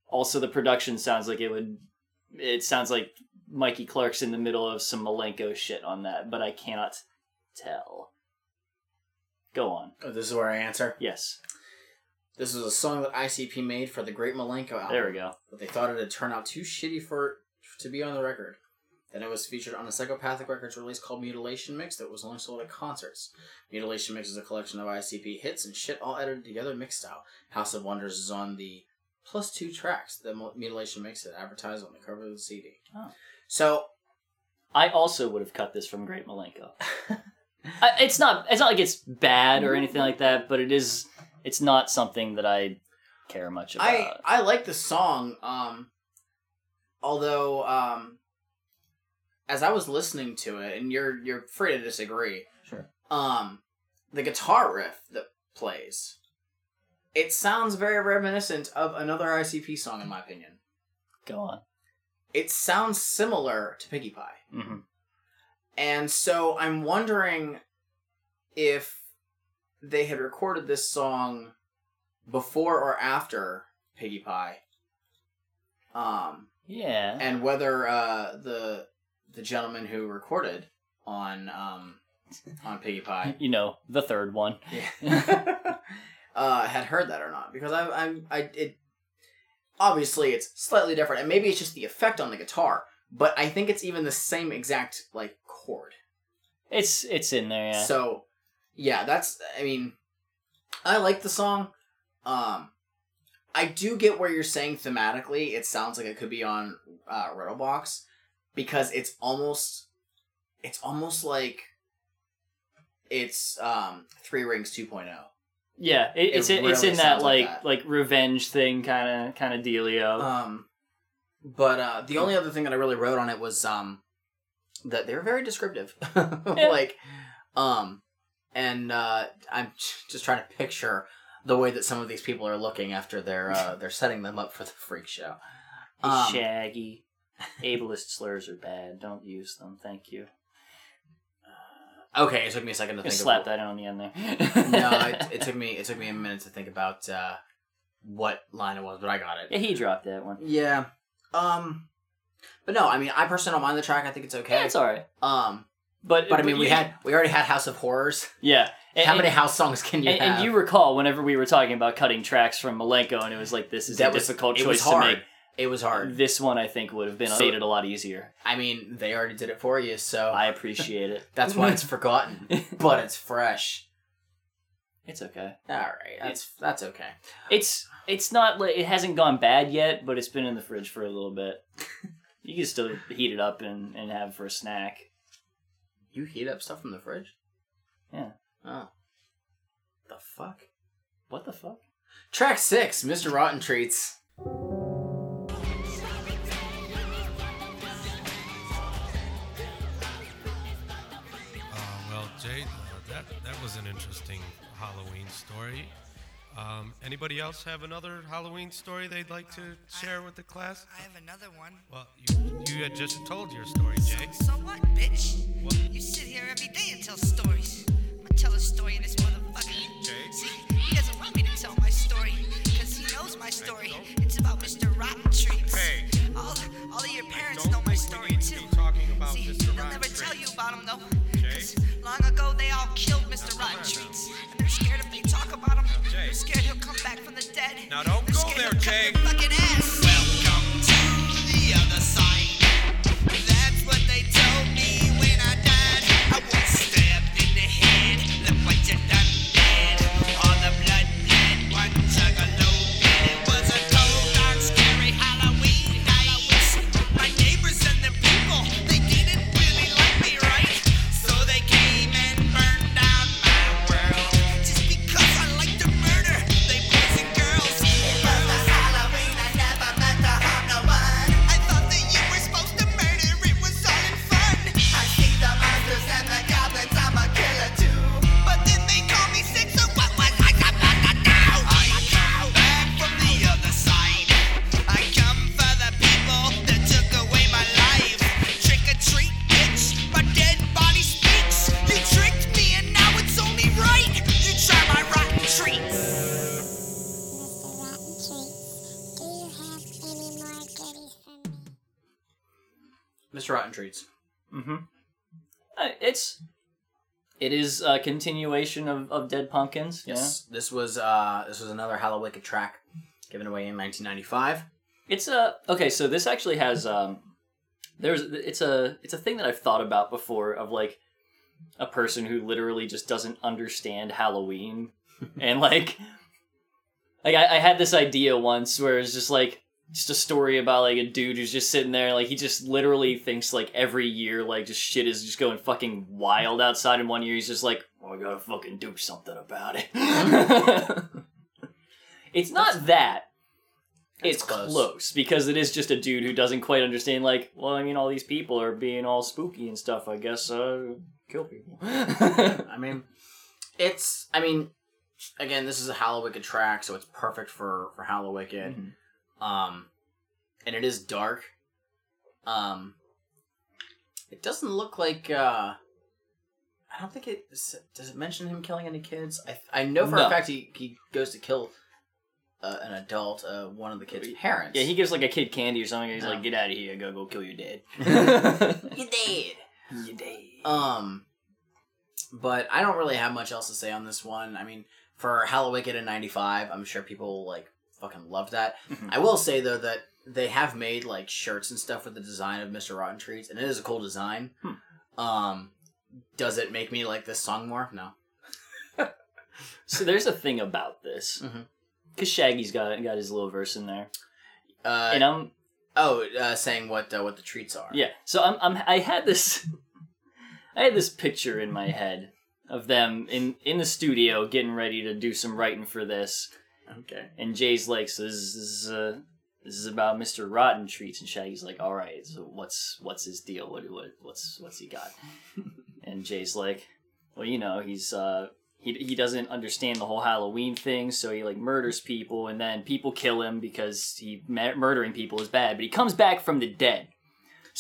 [SPEAKER 1] also the production sounds like it would. It sounds like Mikey Clark's in the middle of some Milenko shit on that, but I cannot tell. Go on.
[SPEAKER 2] Oh, this is where I answer.
[SPEAKER 1] Yes,
[SPEAKER 2] This is a song that ICP made for the Great Milenko album.
[SPEAKER 1] there we go.
[SPEAKER 2] But they thought it'd turn out too shitty for to be on the record. Then it was featured on a Psychopathic Records release called Mutilation Mix that was only sold at concerts. Mutilation Mix is a collection of ICP hits and shit all edited together mixed style. House of Wonders is on the plus two tracks that Mutilation Mix had advertised on the cover of the CD.
[SPEAKER 1] Oh.
[SPEAKER 2] So,
[SPEAKER 1] I also would have cut this from Great Milenko. I, it's not. It's not like it's bad or anything like that, but it is. It's not something that I care much about.
[SPEAKER 2] I I like the song. Um, although um, as I was listening to it, and you're you're free to disagree.
[SPEAKER 1] Sure.
[SPEAKER 2] Um, the guitar riff that plays, it sounds very reminiscent of another ICP song, in my opinion.
[SPEAKER 1] Go on.
[SPEAKER 2] It sounds similar to Piggy Pie,
[SPEAKER 1] hmm
[SPEAKER 2] and so I'm wondering if they had recorded this song before or after Piggy Pie. Um,
[SPEAKER 1] Yeah.
[SPEAKER 2] and whether uh, the the gentleman who recorded on um, on Piggy Pie
[SPEAKER 1] you know the third one.
[SPEAKER 2] yeah. uh, had heard that or not because I I I it obviously it's slightly different and maybe it's just the effect on the guitar but I think it's even the same exact like chord
[SPEAKER 1] It's it's in there. Yeah.
[SPEAKER 2] so yeah that's I mean I like the song um I do get where you're saying thematically it sounds like it could be on uh, Riddlebox because it's almost it's almost like it's um Three Rings oh. 2.0
[SPEAKER 1] yeah. It, it's
[SPEAKER 2] it
[SPEAKER 1] in, it's in that
[SPEAKER 2] like
[SPEAKER 1] like
[SPEAKER 2] that.
[SPEAKER 1] like revenge thing kind of kind of dealio.
[SPEAKER 2] Um, but uh, the only other thing that I really wrote on it was um, that they're very descriptive. like, um, and uh, I'm just trying to picture the way that some of these people are looking after they're uh, they're setting them up for the freak show. Um,
[SPEAKER 1] Shaggy. Ableist slurs are bad. Don't use them. Thank you.
[SPEAKER 2] Okay, it took me a second to think.
[SPEAKER 1] Just
[SPEAKER 2] of
[SPEAKER 1] slap that on the end there.
[SPEAKER 2] no, it, it took me it took me a minute to think about uh, what line it was, but I got it.
[SPEAKER 1] Yeah, he dropped that one.
[SPEAKER 2] Yeah. Um. But no, I mean, I personally don't mind the track. I think it's okay.
[SPEAKER 1] Yeah, it's alright.
[SPEAKER 2] Um.
[SPEAKER 1] But
[SPEAKER 2] But I mean, we
[SPEAKER 1] you-
[SPEAKER 2] had we already had House of Horrors.
[SPEAKER 1] yeah. And,
[SPEAKER 2] How
[SPEAKER 1] and-
[SPEAKER 2] many house songs can you
[SPEAKER 1] and,
[SPEAKER 2] have?
[SPEAKER 1] and you recall whenever we were talking about cutting tracks from Milenko, and it was like this is
[SPEAKER 2] that
[SPEAKER 1] a
[SPEAKER 2] was
[SPEAKER 1] difficult choice
[SPEAKER 2] was
[SPEAKER 1] to make.
[SPEAKER 2] It was hard.
[SPEAKER 1] This one I think would have been
[SPEAKER 2] So-
[SPEAKER 1] made it a lot easier.
[SPEAKER 2] I mean, they already did it for you, so
[SPEAKER 1] I appreciate it.
[SPEAKER 2] that's why it's forgotten. but it's fresh.
[SPEAKER 1] It's okay.
[SPEAKER 2] All right, that's that's okay.
[SPEAKER 1] It's it's not like it hasn't gone bad yet, but it's been in the fridge for a little bit. you can still heat it up and, and have for a snack.
[SPEAKER 2] You heat up stuff from the fridge?
[SPEAKER 1] Yeah.
[SPEAKER 2] Oh. The fuck?
[SPEAKER 1] What the fuck?
[SPEAKER 2] Track six, Mr. Rotten Treats.
[SPEAKER 7] Uh, well, Jay, uh, that that was an interesting Halloween story. Um, anybody else have another Halloween story they'd like to share with the class?
[SPEAKER 4] I have another one.
[SPEAKER 7] Well, you, you had just told your story, Jay.
[SPEAKER 4] So what, bitch? You sit here every day and tell stories. Tell a story in this motherfucker. See, he doesn't want me to tell my story, because he knows my story. It's about Mr. Rotten Treats. All, all of your parents know my story too.
[SPEAKER 7] talking about
[SPEAKER 4] See,
[SPEAKER 7] Mr.
[SPEAKER 4] they'll never tell you about him though. 'cause long ago they all killed Mr. Rotten Treats. And they're scared if they talk about him. They're scared he'll come back from the dead.
[SPEAKER 7] Now don't go there,
[SPEAKER 4] he'll it
[SPEAKER 1] is a continuation of, of Dead Pumpkins.
[SPEAKER 2] Yes, this was uh this was another Hallowicked track given away in 1995.
[SPEAKER 1] It's a okay. So this actually has um, there's it's a it's a thing that I've thought about before of like a person who literally just doesn't understand Halloween and like like I, I had this idea once where it's just like just a story about like a dude who's just sitting there like he just literally thinks like every year like just shit is just going fucking wild outside and one year he's just like oh, I gotta fucking do something about it it's not that
[SPEAKER 2] That's
[SPEAKER 1] it's
[SPEAKER 2] close.
[SPEAKER 1] close. because it is just a dude who doesn't quite understand like well I mean all these people are being all spooky and stuff I guess uh kill people
[SPEAKER 2] I mean, it's I mean, again, this is a Hallowicked track, so it's perfect for for Hallowicked.
[SPEAKER 1] Mhm.
[SPEAKER 2] Um, and it is dark. Um, it doesn't look like. uh I don't think it does. It mention him killing any kids? I I know for
[SPEAKER 1] No.
[SPEAKER 2] a fact he he goes to kill. Uh, an adult, uh, one of the kid's parents.
[SPEAKER 1] Yeah, he gives like a kid candy or something. And he's like, "Get out of here! Go, go kill your dad."
[SPEAKER 2] you dead.
[SPEAKER 1] you dad.
[SPEAKER 2] Um, but I don't really have much else to say on this one. I mean, for Hallowicked in '95, I'm sure people like fucking love that.
[SPEAKER 1] Mhm.
[SPEAKER 2] I will say though that they have made like shirts and stuff with the design of Mr. Rotten Treats, and it is a cool design.
[SPEAKER 1] Hmm.
[SPEAKER 2] Um, does it make me like this song more? No.
[SPEAKER 1] So there's a thing about this because Shaggy's got got his little verse in there,
[SPEAKER 2] Uh,
[SPEAKER 1] and I'm
[SPEAKER 2] oh, uh, saying what uh, what the treats are.
[SPEAKER 1] yeah. So I'm I'm I had this I had this picture in my head of them in in the studio getting ready to do some writing for this,
[SPEAKER 2] Okay.
[SPEAKER 1] and Jay's like, "So is, is uh, this is about Mr. Rotten Treats, and Shaggy's like, all right, so what's what's his deal? What what what's what's he got? and Jay's like, well, you know, he's uh he he doesn't understand the whole Halloween thing, so he like murders people, and then people kill him because he murdering people is bad, but he comes back from the dead.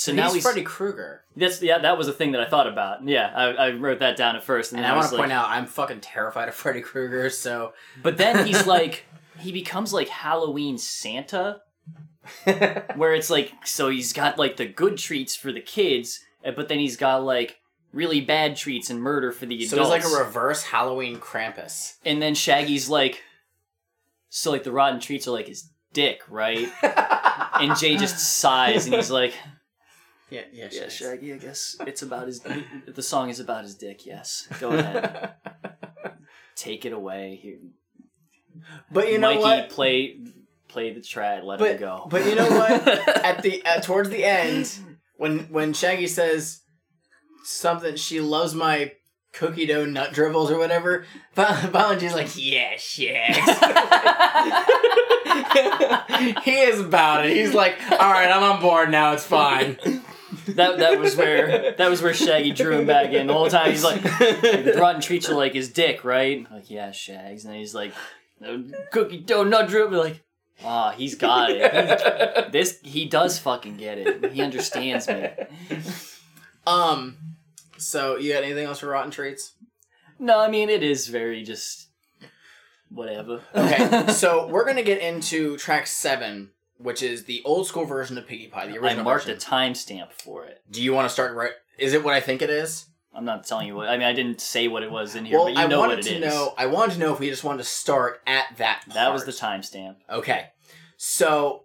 [SPEAKER 1] So now
[SPEAKER 2] he's,
[SPEAKER 1] he's
[SPEAKER 2] Freddy Krueger.
[SPEAKER 1] that's yeah, that was a thing that I thought about. Yeah, I, I wrote that down at first, and,
[SPEAKER 2] And I
[SPEAKER 1] I
[SPEAKER 2] want to
[SPEAKER 1] like,
[SPEAKER 2] point out, I'm fucking terrified of Freddy Krueger. So,
[SPEAKER 1] But then he's like, he becomes like Halloween Santa, where it's like, so he's got like the good treats for the kids, uh, but then he's got like really bad treats and murder for the adults.
[SPEAKER 2] so it's like a reverse Halloween Krampus.
[SPEAKER 1] and then Shaggy's like, so like the rotten treats are like his dick, right? and Jay just sighs and he's like,
[SPEAKER 2] Yeah, yeah,
[SPEAKER 1] yeah,
[SPEAKER 2] Shags.
[SPEAKER 1] Shaggy, I guess it's about his. The song is about his dick. Yes, go ahead, take it away. Here,
[SPEAKER 2] But you know
[SPEAKER 1] Mikey,
[SPEAKER 2] what?
[SPEAKER 1] play play the track. Let
[SPEAKER 2] But
[SPEAKER 1] him go.
[SPEAKER 2] but you know what? At the uh, towards the end, when when Shaggy says something, she loves my cookie dough nut dribbles or whatever. Val- Violent J's like, yeah, Shags. he is about it. He's like, all right, I'm on board now. It's fine.
[SPEAKER 1] That that was where that was where Shaggy drew him back in. The whole time he's like, rotten treats are like his dick, right? Like yeah, Shags, and then he's like, "No, cookie dough nut drip. Like, ah, he's got it. This he does fucking get it. He understands me.
[SPEAKER 2] Um, so you got anything else for Rotten Treats?
[SPEAKER 1] No, I mean it is very just whatever.
[SPEAKER 2] Okay, so we're gonna get into track seven, which is the old school version of Piggy Pie, the original.
[SPEAKER 1] I marked
[SPEAKER 2] version.
[SPEAKER 1] a timestamp for it.
[SPEAKER 2] Do you want to start right? Is it what I think it is?
[SPEAKER 1] I'm not telling you what. I mean, I didn't say what it was in here,
[SPEAKER 2] well,
[SPEAKER 1] but you
[SPEAKER 2] I
[SPEAKER 1] know
[SPEAKER 2] wanted
[SPEAKER 1] what it
[SPEAKER 2] to
[SPEAKER 1] is.
[SPEAKER 2] know. I wanted to know if we just wanted to start at that.
[SPEAKER 1] That was the timestamp.
[SPEAKER 2] Okay, so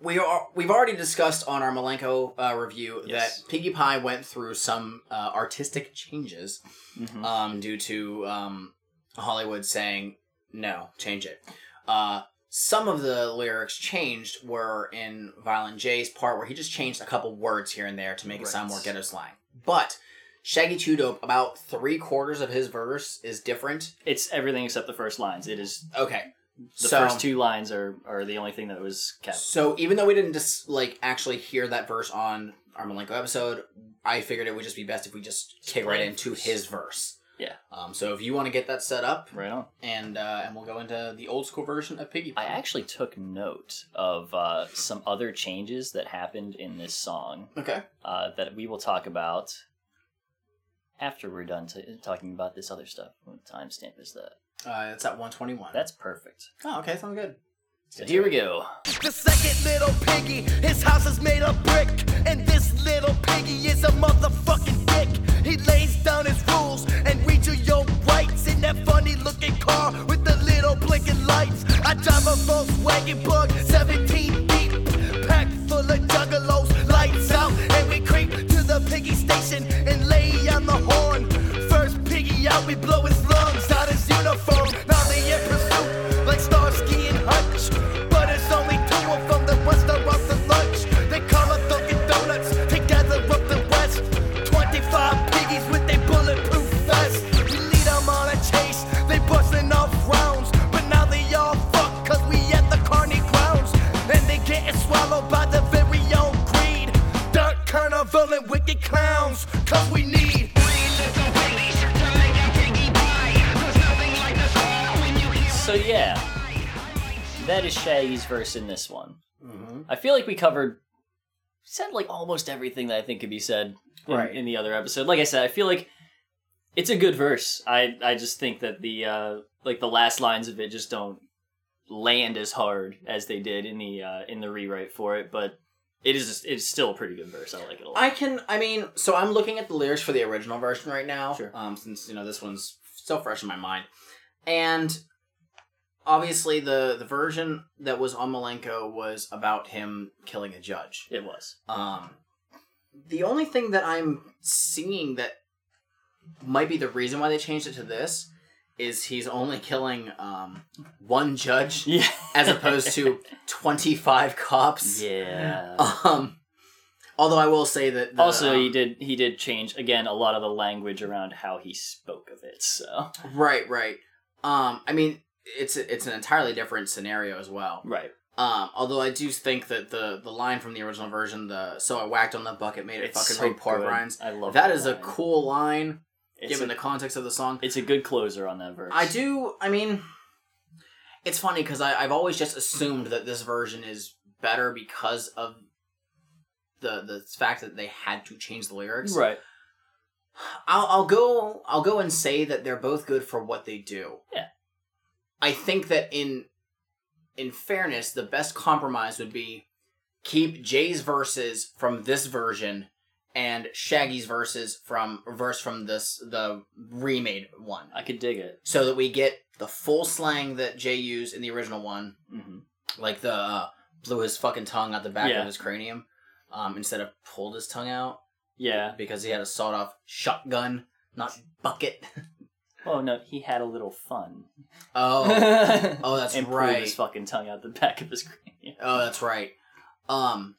[SPEAKER 2] we are we've already discussed on our Milenko uh, review
[SPEAKER 1] Yes.
[SPEAKER 2] that Piggy Pie went through some uh, artistic changes
[SPEAKER 1] Mhm.
[SPEAKER 2] um, due to um, Hollywood saying no, change it. Uh, some of the lyrics changed were in Violent J's part where he just changed a couple words here and there to make it sound more ghetto slang. But Shaggy Two Dope, about three quarters of his verse is different.
[SPEAKER 1] It's everything except the first lines. It is
[SPEAKER 2] Okay,
[SPEAKER 1] the
[SPEAKER 2] so,
[SPEAKER 1] first two lines are are the only thing that was kept.
[SPEAKER 2] So even though we didn't just like actually hear that verse on our Milenko episode, I figured it would just be best if we just kick right into his verse.
[SPEAKER 1] Yeah.
[SPEAKER 2] Um. So if you want to get that set up,
[SPEAKER 1] Right on.
[SPEAKER 2] and uh, and we'll go into the old school version of Piggy. Pie.
[SPEAKER 1] I actually took note of uh, some other changes that happened in this song
[SPEAKER 2] Okay.
[SPEAKER 1] uh, that we will talk about after we're done t- talking about this other stuff. What timestamp is that?
[SPEAKER 2] Uh, it's at one twenty one.
[SPEAKER 1] That's perfect.
[SPEAKER 2] oh okay. Sounds good.
[SPEAKER 1] So here we go.
[SPEAKER 8] The second little piggy, his house is made of brick. And this little piggy is a motherfucking dick. He lays down his rules in that funny looking car with the little blinking lights. I drive a Volkswagen Bug 17 deep, packed full of juggalos, lights out, and we creep to the piggy station and lay on the horn. First piggy out, we blow his lungs that
[SPEAKER 1] is Shaggy's verse in this one.
[SPEAKER 2] Mm-hmm.
[SPEAKER 1] I feel like we covered said like almost everything that I think could be said in,
[SPEAKER 2] Right.
[SPEAKER 1] in the other episode. Like I said, I feel like it's a good verse. I I just think that the uh like the last lines of it just don't land as hard as they did in the uh in the rewrite for it, but it is it's still a pretty good verse. I like it a lot.
[SPEAKER 2] I can. I mean, so I'm looking at the lyrics for the original version right now.
[SPEAKER 1] Sure.
[SPEAKER 2] Um, since you know this one's so fresh in my mind, and obviously the the version that was on Milenko was about him killing a judge.
[SPEAKER 1] it was.
[SPEAKER 2] Um, the only thing that I'm seeing that might be the reason why they changed it to this is he's only killing um one judge
[SPEAKER 1] Yeah.
[SPEAKER 2] as opposed to 25 cops.
[SPEAKER 1] Yeah.
[SPEAKER 2] Um, although I will say that the,
[SPEAKER 1] also,
[SPEAKER 2] um,
[SPEAKER 1] he did he did change again a lot of the language around how he spoke of it. So
[SPEAKER 2] Right, right. Um, I mean, it's it's an entirely different scenario as well.
[SPEAKER 1] right,
[SPEAKER 2] Um, although I do think that the the line from the original version, the "So I whacked on the bucket, made it
[SPEAKER 1] It's
[SPEAKER 2] fucking
[SPEAKER 1] so
[SPEAKER 2] rain pork
[SPEAKER 1] good.
[SPEAKER 2] rinds."
[SPEAKER 1] I love
[SPEAKER 2] that
[SPEAKER 1] that
[SPEAKER 2] is a cool line,
[SPEAKER 1] It's
[SPEAKER 2] given
[SPEAKER 1] a,
[SPEAKER 2] the context of the song.
[SPEAKER 1] it's a good closer on that verse.
[SPEAKER 2] I do. I mean, it's funny because I've always just assumed that this version is better because of the the fact that they had to change the lyrics.
[SPEAKER 1] Right.
[SPEAKER 2] I'll, I'll go. I'll go and say that they're both good for what they do.
[SPEAKER 1] Yeah.
[SPEAKER 2] I think that in in fairness, the best compromise would be keep Jay's verses from this version and Shaggy's verses from verse from this the remade one,
[SPEAKER 1] I could dig it.
[SPEAKER 2] so that we get the full slang that Jay used in the original one,
[SPEAKER 1] hmm
[SPEAKER 2] like the uh, blew his fucking tongue out the back
[SPEAKER 1] Yeah.
[SPEAKER 2] of his cranium, um, instead of pulled his tongue out
[SPEAKER 1] Yeah.
[SPEAKER 2] because he had a sawed off shotgun, not bucket.
[SPEAKER 1] Oh no, he had a little fun.
[SPEAKER 2] Oh, oh, that's
[SPEAKER 1] right. and
[SPEAKER 2] right.
[SPEAKER 1] his fucking tongue out the back of his cranium.
[SPEAKER 2] Oh, that's right. Um,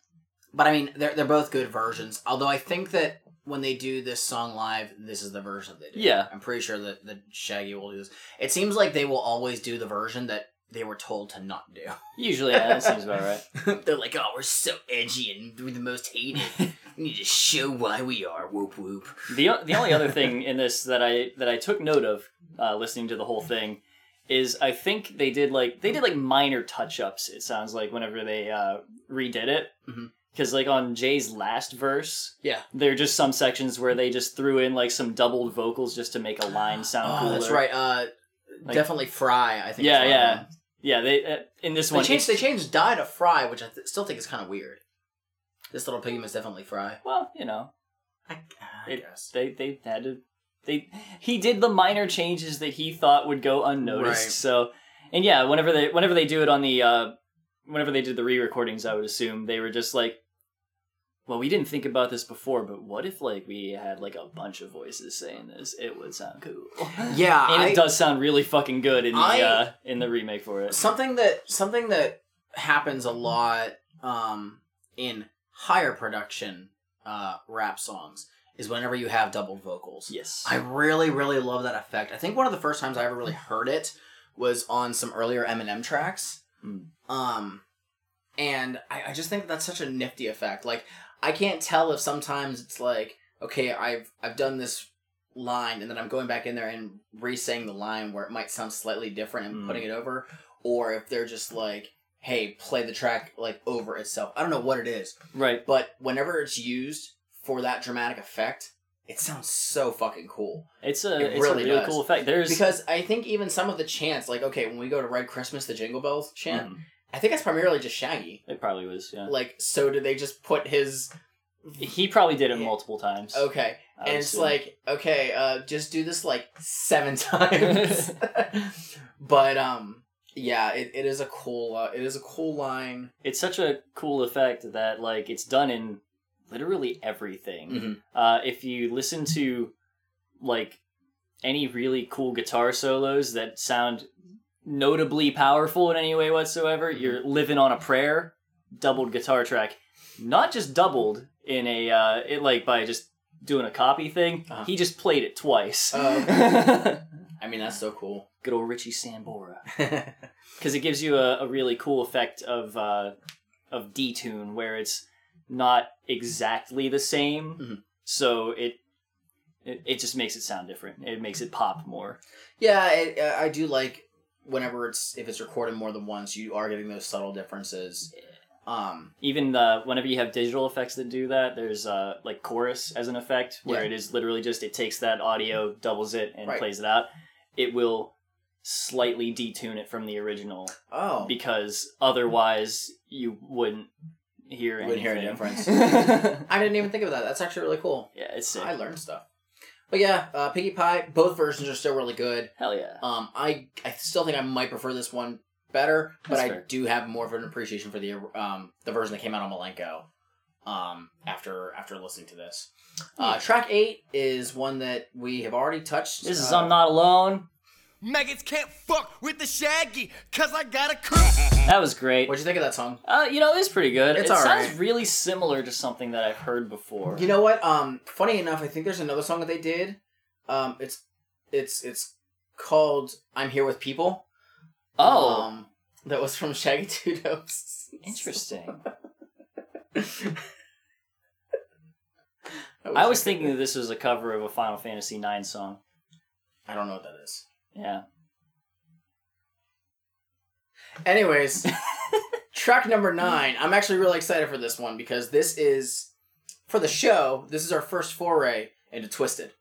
[SPEAKER 2] but I mean, they're they're both good versions. Although I think that when they do this song live, this is the version that they do.
[SPEAKER 1] Yeah.
[SPEAKER 2] I'm pretty sure that that Shaggy will do this. It seems like they will always do the version that they were told to not do.
[SPEAKER 1] Usually, yeah, that seems about right.
[SPEAKER 2] they're like, oh, we're so edgy and we're the most hated. we need to show why we are. Whoop whoop.
[SPEAKER 1] The the only other thing in this that I that I took note of uh, listening to the whole thing is I think they did like they did like minor touch ups. It sounds like whenever they uh, redid it, because like on Jay's last verse,
[SPEAKER 2] Yeah.
[SPEAKER 1] there are just some sections where they just threw in like some doubled vocals just to make a line sound
[SPEAKER 2] Oh,
[SPEAKER 1] cooler.
[SPEAKER 2] that's right. Uh,
[SPEAKER 1] Like-
[SPEAKER 2] definitely Fry. I think.
[SPEAKER 1] Yeah,
[SPEAKER 2] is one of
[SPEAKER 1] yeah, yeah. They uh, in this
[SPEAKER 2] They
[SPEAKER 1] one
[SPEAKER 2] changed. They changed Die to Fry, which I th- still think is kind of weird. This little piggy is definitely Fry.
[SPEAKER 1] well, you know,
[SPEAKER 2] I, I
[SPEAKER 1] It-
[SPEAKER 2] guess.
[SPEAKER 1] they they had to they he did the minor changes that he thought would go unnoticed
[SPEAKER 2] Right.
[SPEAKER 1] so and yeah whenever they whenever they do it on the uh whenever they did the re-recordings i would assume they were just like well we didn't think about this before but what if like we had like a bunch of voices saying this it would sound cool
[SPEAKER 2] Yeah,
[SPEAKER 1] and
[SPEAKER 2] I-
[SPEAKER 1] it does sound really fucking good in the
[SPEAKER 2] I-
[SPEAKER 1] uh in the remake for it
[SPEAKER 2] something that something that happens a lot um, in higher production uh, rap songs is whenever you have doubled vocals.
[SPEAKER 1] yes
[SPEAKER 2] I really, really love that effect. I think one of the first times I ever really heard it was on some earlier Eminem tracks.
[SPEAKER 1] Mm.
[SPEAKER 2] Um, and I, I just think that's such a nifty effect. Like, I can't tell if sometimes it's like, okay, I've I've done this line, and then I'm going back in there and re-saying the line where it might sound slightly different and
[SPEAKER 1] Mm.
[SPEAKER 2] putting it over, or if they're just like, hey, play the track like over itself. I don't know what it is,
[SPEAKER 1] right
[SPEAKER 2] but whenever it's used for that dramatic effect, it sounds so fucking cool.
[SPEAKER 1] it's a
[SPEAKER 2] It
[SPEAKER 1] it's
[SPEAKER 2] really
[SPEAKER 1] a really
[SPEAKER 2] does.
[SPEAKER 1] cool effect there's
[SPEAKER 2] Because I think even some of the chants, like okay, when we go to Red Christmas, the Jingle Bells chant,
[SPEAKER 1] Mhm.
[SPEAKER 2] I think that's primarily just Shaggy.
[SPEAKER 1] it probably was yeah
[SPEAKER 2] Like, so did they just put his
[SPEAKER 1] he probably did it
[SPEAKER 2] Yeah.
[SPEAKER 1] multiple times
[SPEAKER 2] okay?
[SPEAKER 1] I would
[SPEAKER 2] And it's
[SPEAKER 1] assume.
[SPEAKER 2] like, okay, uh, just do this like seven times. but um, yeah, it, it is a cool, uh, it is a cool line.
[SPEAKER 1] it's such a cool effect that like it's done in literally everything.
[SPEAKER 2] Mhm.
[SPEAKER 1] Uh, if you listen to like any really cool guitar solos that sound notably powerful in any way whatsoever,
[SPEAKER 2] Mm-hmm.
[SPEAKER 1] you're living on a prayer, doubled guitar track, not just doubled in a uh, it like by just doing a copy thing.
[SPEAKER 2] Uh-huh.
[SPEAKER 1] He just played it twice.
[SPEAKER 2] Oh. I mean, that's so cool.
[SPEAKER 1] Good old Richie Sambora. because it gives you a, a really cool effect of uh, of detune where it's not exactly the same,
[SPEAKER 2] Mhm.
[SPEAKER 1] so it, it it just makes it sound different. It makes it pop more.
[SPEAKER 2] yeah, it, I do like whenever it's if it's recorded more than once, you are getting those subtle differences. Um,
[SPEAKER 1] Even the whenever you have digital effects that do that, there's uh, like chorus as an effect where
[SPEAKER 2] Yeah.
[SPEAKER 1] it is literally just it takes that audio, doubles it, and
[SPEAKER 2] Right.
[SPEAKER 1] plays it out. It will slightly detune it from the original
[SPEAKER 2] oh,
[SPEAKER 1] because otherwise you wouldn't hear
[SPEAKER 2] Wouldn't hear any
[SPEAKER 1] anything.
[SPEAKER 2] I didn't even think of that. That's actually really cool.
[SPEAKER 1] yeah, it's sick.
[SPEAKER 2] I learned stuff. But yeah, uh, Piggy Pie. Both versions are still really good.
[SPEAKER 1] Hell yeah.
[SPEAKER 2] Um, I I still think I might prefer this one better, but
[SPEAKER 1] That's
[SPEAKER 2] I
[SPEAKER 1] fair.
[SPEAKER 2] do have more of an appreciation for the um the version that came out on Milenko. Um, after after listening to this, uh, track eight is one that we have already touched.
[SPEAKER 1] This is
[SPEAKER 2] uh,
[SPEAKER 1] I'm Not Alone.
[SPEAKER 8] Maggots can't fuck with the shaggy, cause I got a crew.
[SPEAKER 1] That was great.
[SPEAKER 2] What'd you think of that song?
[SPEAKER 1] Uh, you know, it's pretty good.
[SPEAKER 2] It's
[SPEAKER 1] it
[SPEAKER 2] alright.
[SPEAKER 1] sounds really similar to something that I've heard before.
[SPEAKER 2] You know what? Um, funny enough, I think there's another song that they did. Um, it's it's it's called "I'm Here with People."
[SPEAKER 1] oh,
[SPEAKER 2] Um, that was from Shaggy Two Doses.
[SPEAKER 1] Interesting.
[SPEAKER 2] That
[SPEAKER 1] I was thinking that this was a cover of a Final Fantasy IX song.
[SPEAKER 2] I don't know what that is.
[SPEAKER 1] Yeah.
[SPEAKER 2] Anyways, track number nine. I'm actually really excited for this one because this is for the show. This is our first foray into Twiztid.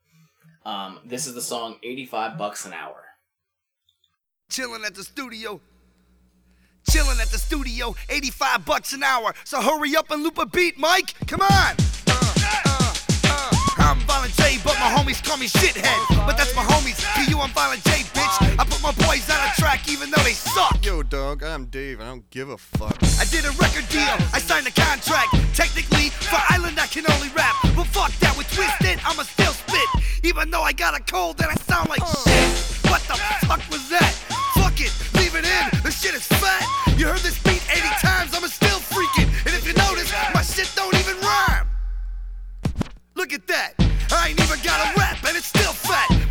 [SPEAKER 2] Um, this is the song "85 Bucks an Hour."
[SPEAKER 4] Chilling at the studio. Chilling at the studio, 85 bucks an hour. So hurry up and loop a beat, Mike. Come on. Violent J, but my homies call me shithead. But that's my homies. To you, I'm Violent J, bitch. I put my boys on a track even though they suck.
[SPEAKER 9] Yo, dog, I'm Dave. I don't give a fuck.
[SPEAKER 4] I did a record deal, I signed a contract. Technically, for Island I can only rap. But fuck that, with Twiztid, I'ma still spit. Even though I got a cold and I sound like shit. What the fuck was that? Fuck it, leave it in, the shit is fat. You heard this beat 80 times, I'ma still freaking. And if you notice, my shit don't even rhyme. Look at that.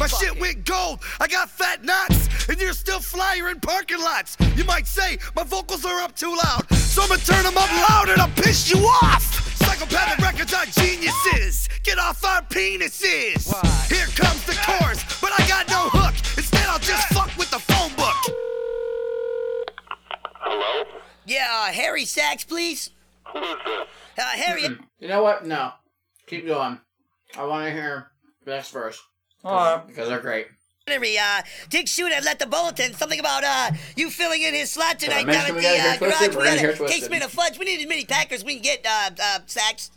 [SPEAKER 4] Fat. My shit went gold. I got fat knots. And you're still flyer in parking lots. You might say my vocals are up too loud. So I'ma turn them up louder to piss you off. Psychopathic records are geniuses. Get off our penises. Here comes the chorus, but I got no hook. Instead, I'll just fuck with the phone book. Hello?
[SPEAKER 10] Yeah, uh, Harry Sachs, please. Who is this? Uh, Harry.
[SPEAKER 2] You know what? No, keep going. I want to hear the next verse because they're great.
[SPEAKER 10] Henry, uh, Dick Shooter left the bulletin. Something about uh, you filling in his slot tonight
[SPEAKER 2] mention
[SPEAKER 10] down at
[SPEAKER 2] we
[SPEAKER 10] the
[SPEAKER 2] gotta
[SPEAKER 10] uh,
[SPEAKER 2] Twisted?
[SPEAKER 10] garage.
[SPEAKER 2] We're
[SPEAKER 10] We
[SPEAKER 2] gonna
[SPEAKER 10] got a
[SPEAKER 2] Twisted.
[SPEAKER 10] case of fudge. We need as many Packers we can get, uh, uh, Sachs.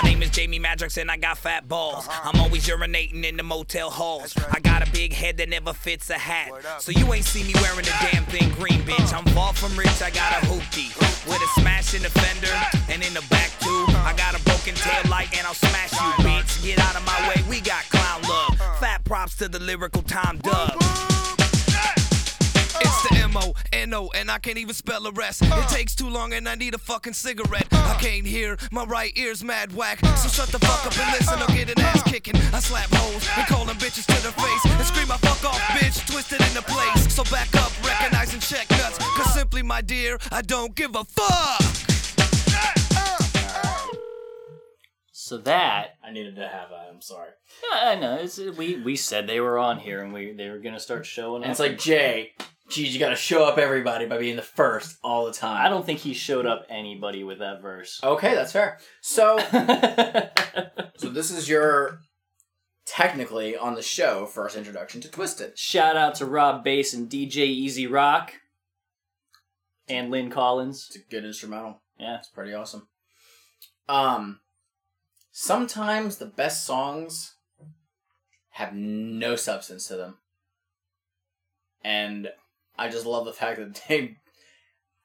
[SPEAKER 11] My name is Jamie Madrox and I got fat balls. I'm always urinating in the motel halls. I got a big head that never fits a hat. So you ain't see me wearing a damn thing green, bitch. I'm far from rich, I got a hoopty. With a smash in the fender and in the back too. I got a broken tail light and I'll smash you, bitch. Get out of my way, we got clown love. Fat props to the lyrical Tom Dub.
[SPEAKER 8] It's the M-O-N-O and I can't even spell the rest. It uh. takes too long and I need a fucking cigarette. Uh. I can't hear, my right ear's mad whack. Uh. So shut the fuck up and listen or get an ass kicking. I slap hoes and call them bitches to their face. And scream, I fuck off, bitch, twisted into place. So back up, recognize and check nuts. Cause simply, my dear, I don't give a fuck.
[SPEAKER 1] So that
[SPEAKER 2] I needed to have that. I'm sorry.
[SPEAKER 1] Yeah, I know. It's, we we said they were on here and we they were gonna start showing
[SPEAKER 2] And
[SPEAKER 1] up.
[SPEAKER 2] it's like Jay. Geez, you got to show up everybody by being the first all the time.
[SPEAKER 1] I don't think he showed up anybody with that verse.
[SPEAKER 2] Okay, that's fair. So, so this is your technically on the show first introduction to Twiztid.
[SPEAKER 1] Shout out to Rob Base and DJ E-Z Rock and Lynn Collins.
[SPEAKER 2] It's a good instrumental.
[SPEAKER 1] Yeah,
[SPEAKER 2] it's pretty awesome. Um, sometimes the best songs have no substance to them, and I just love the fact that they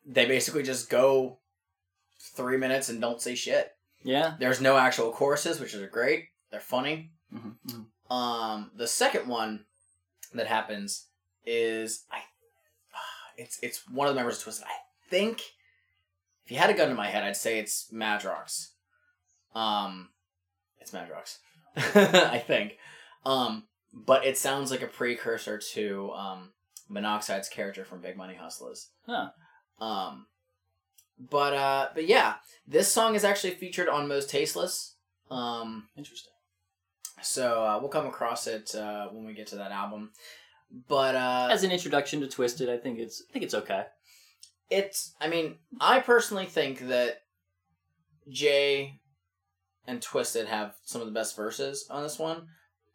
[SPEAKER 2] they basically just go three minutes and don't say shit.
[SPEAKER 1] Yeah.
[SPEAKER 2] There's no actual choruses, which is great. They're funny.
[SPEAKER 1] Mm-hmm.
[SPEAKER 2] Um, the second one that happens is I. It's it's one of the members of Twiztid. I think if you had a gun to my head, I'd say it's Madrox. Um, it's Madrox. I think. Um, but it sounds like a precursor to um Monoxide's character from Big Money Hustlas.
[SPEAKER 1] Huh.
[SPEAKER 2] Um, but uh, but yeah, this song is actually featured on Mostasteless. Um,
[SPEAKER 1] interesting.
[SPEAKER 2] So uh, we'll come across it uh, when we get to that album. But uh,
[SPEAKER 1] As an introduction to Twiztid, I think it's I think it's okay.
[SPEAKER 2] it's I mean, I personally think that Jay and Twiztid have some of the best verses on this one.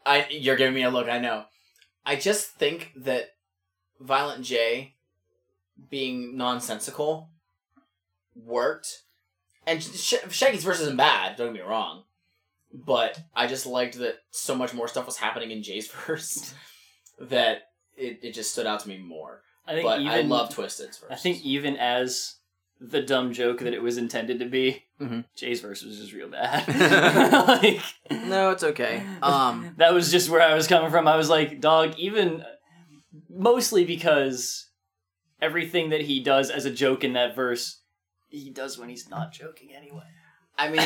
[SPEAKER 2] I you're giving me a look, I know. I just think that Violent J being nonsensical worked. And Sh- Shaggy's verse isn't bad, don't get me wrong. But I just liked that so much more stuff was happening in Jay's verse that it, it just stood out to me more.
[SPEAKER 1] I think
[SPEAKER 2] but
[SPEAKER 1] even
[SPEAKER 2] I love Twiztid's verse.
[SPEAKER 1] I think even as the dumb joke that it was intended to be,
[SPEAKER 2] Mhm.
[SPEAKER 1] Jay's verse was just real bad. like,
[SPEAKER 2] no, it's okay. Um,
[SPEAKER 1] that was just where I was coming from. I was like, dog, even mostly because everything that he does as a joke in that verse, he does when he's not joking anyway.
[SPEAKER 2] I mean,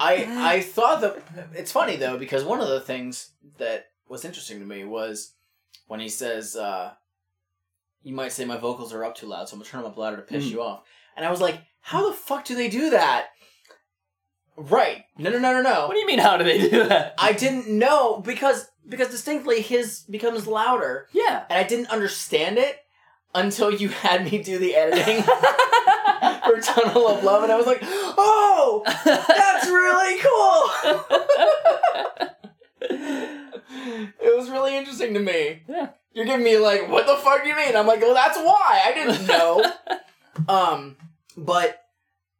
[SPEAKER 2] I I thought that it's funny though because one of the things that was interesting to me was when he says, uh, "You might say my vocals are up too loud, so I'm gonna turn them up louder to piss
[SPEAKER 1] Mm.
[SPEAKER 2] you off." And I was like, "How the fuck do they do that?" Right? No, no, no, no, no.
[SPEAKER 1] What do you mean? How do they do that?
[SPEAKER 2] I didn't know because because distinctly his becomes louder.
[SPEAKER 1] Yeah.
[SPEAKER 2] And I didn't understand it until you had me do the editing for Tunnel of Love, and I was like, "Oh, that's really cool." it was really interesting to me.
[SPEAKER 1] Yeah.
[SPEAKER 2] You're giving me like, "What the fuck do you mean?" I'm like, "Well, that's why I didn't know." um, but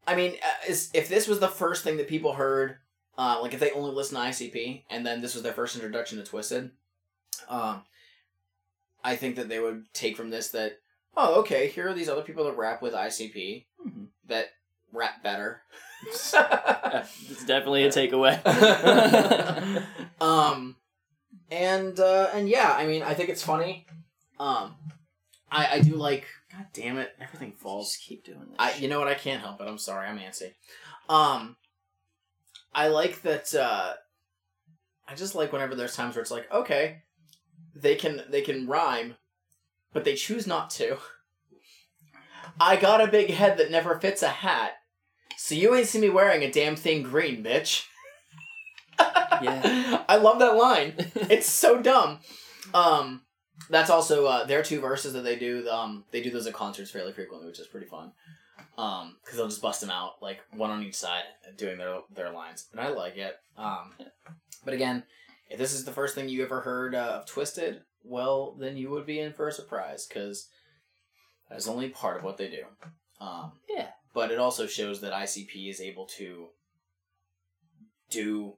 [SPEAKER 2] I mean, uh, if this was the first thing that people heard, uh, like if they only listen to ICP and then this was their first introduction to Twiztid, um, I think that they would take from this that, oh, okay, here are these other people that rap with ICP
[SPEAKER 1] Mhm.
[SPEAKER 2] that rap better.
[SPEAKER 1] it's definitely a takeaway.
[SPEAKER 2] um, and uh, and yeah, I mean, I think it's funny. Um, I I do like. God damn it! Everything falls.
[SPEAKER 1] Just keep doing this.
[SPEAKER 2] I you know what I can't help it. I'm sorry. I'm antsy. Um, I like that. uh I just like whenever there's times where it's like, okay, they can they can rhyme, but they choose not to. I got a big head that never fits a hat, so you ain't see me wearing a damn thing green, bitch.
[SPEAKER 1] yeah.
[SPEAKER 2] I love that line. It's so dumb. Um, that's also uh, their two verses that they do. Um, they do those at concerts fairly frequently, which is pretty fun. Um, because they'll just bust them out like one on each side, doing their their lines, and I like it. Um, but again, if this is the first thing you ever heard uh, of Twiztid, well, then you would be in for a surprise because that's only part of what they do. Um,
[SPEAKER 1] Yeah.
[SPEAKER 2] but it also shows that ICP is able to do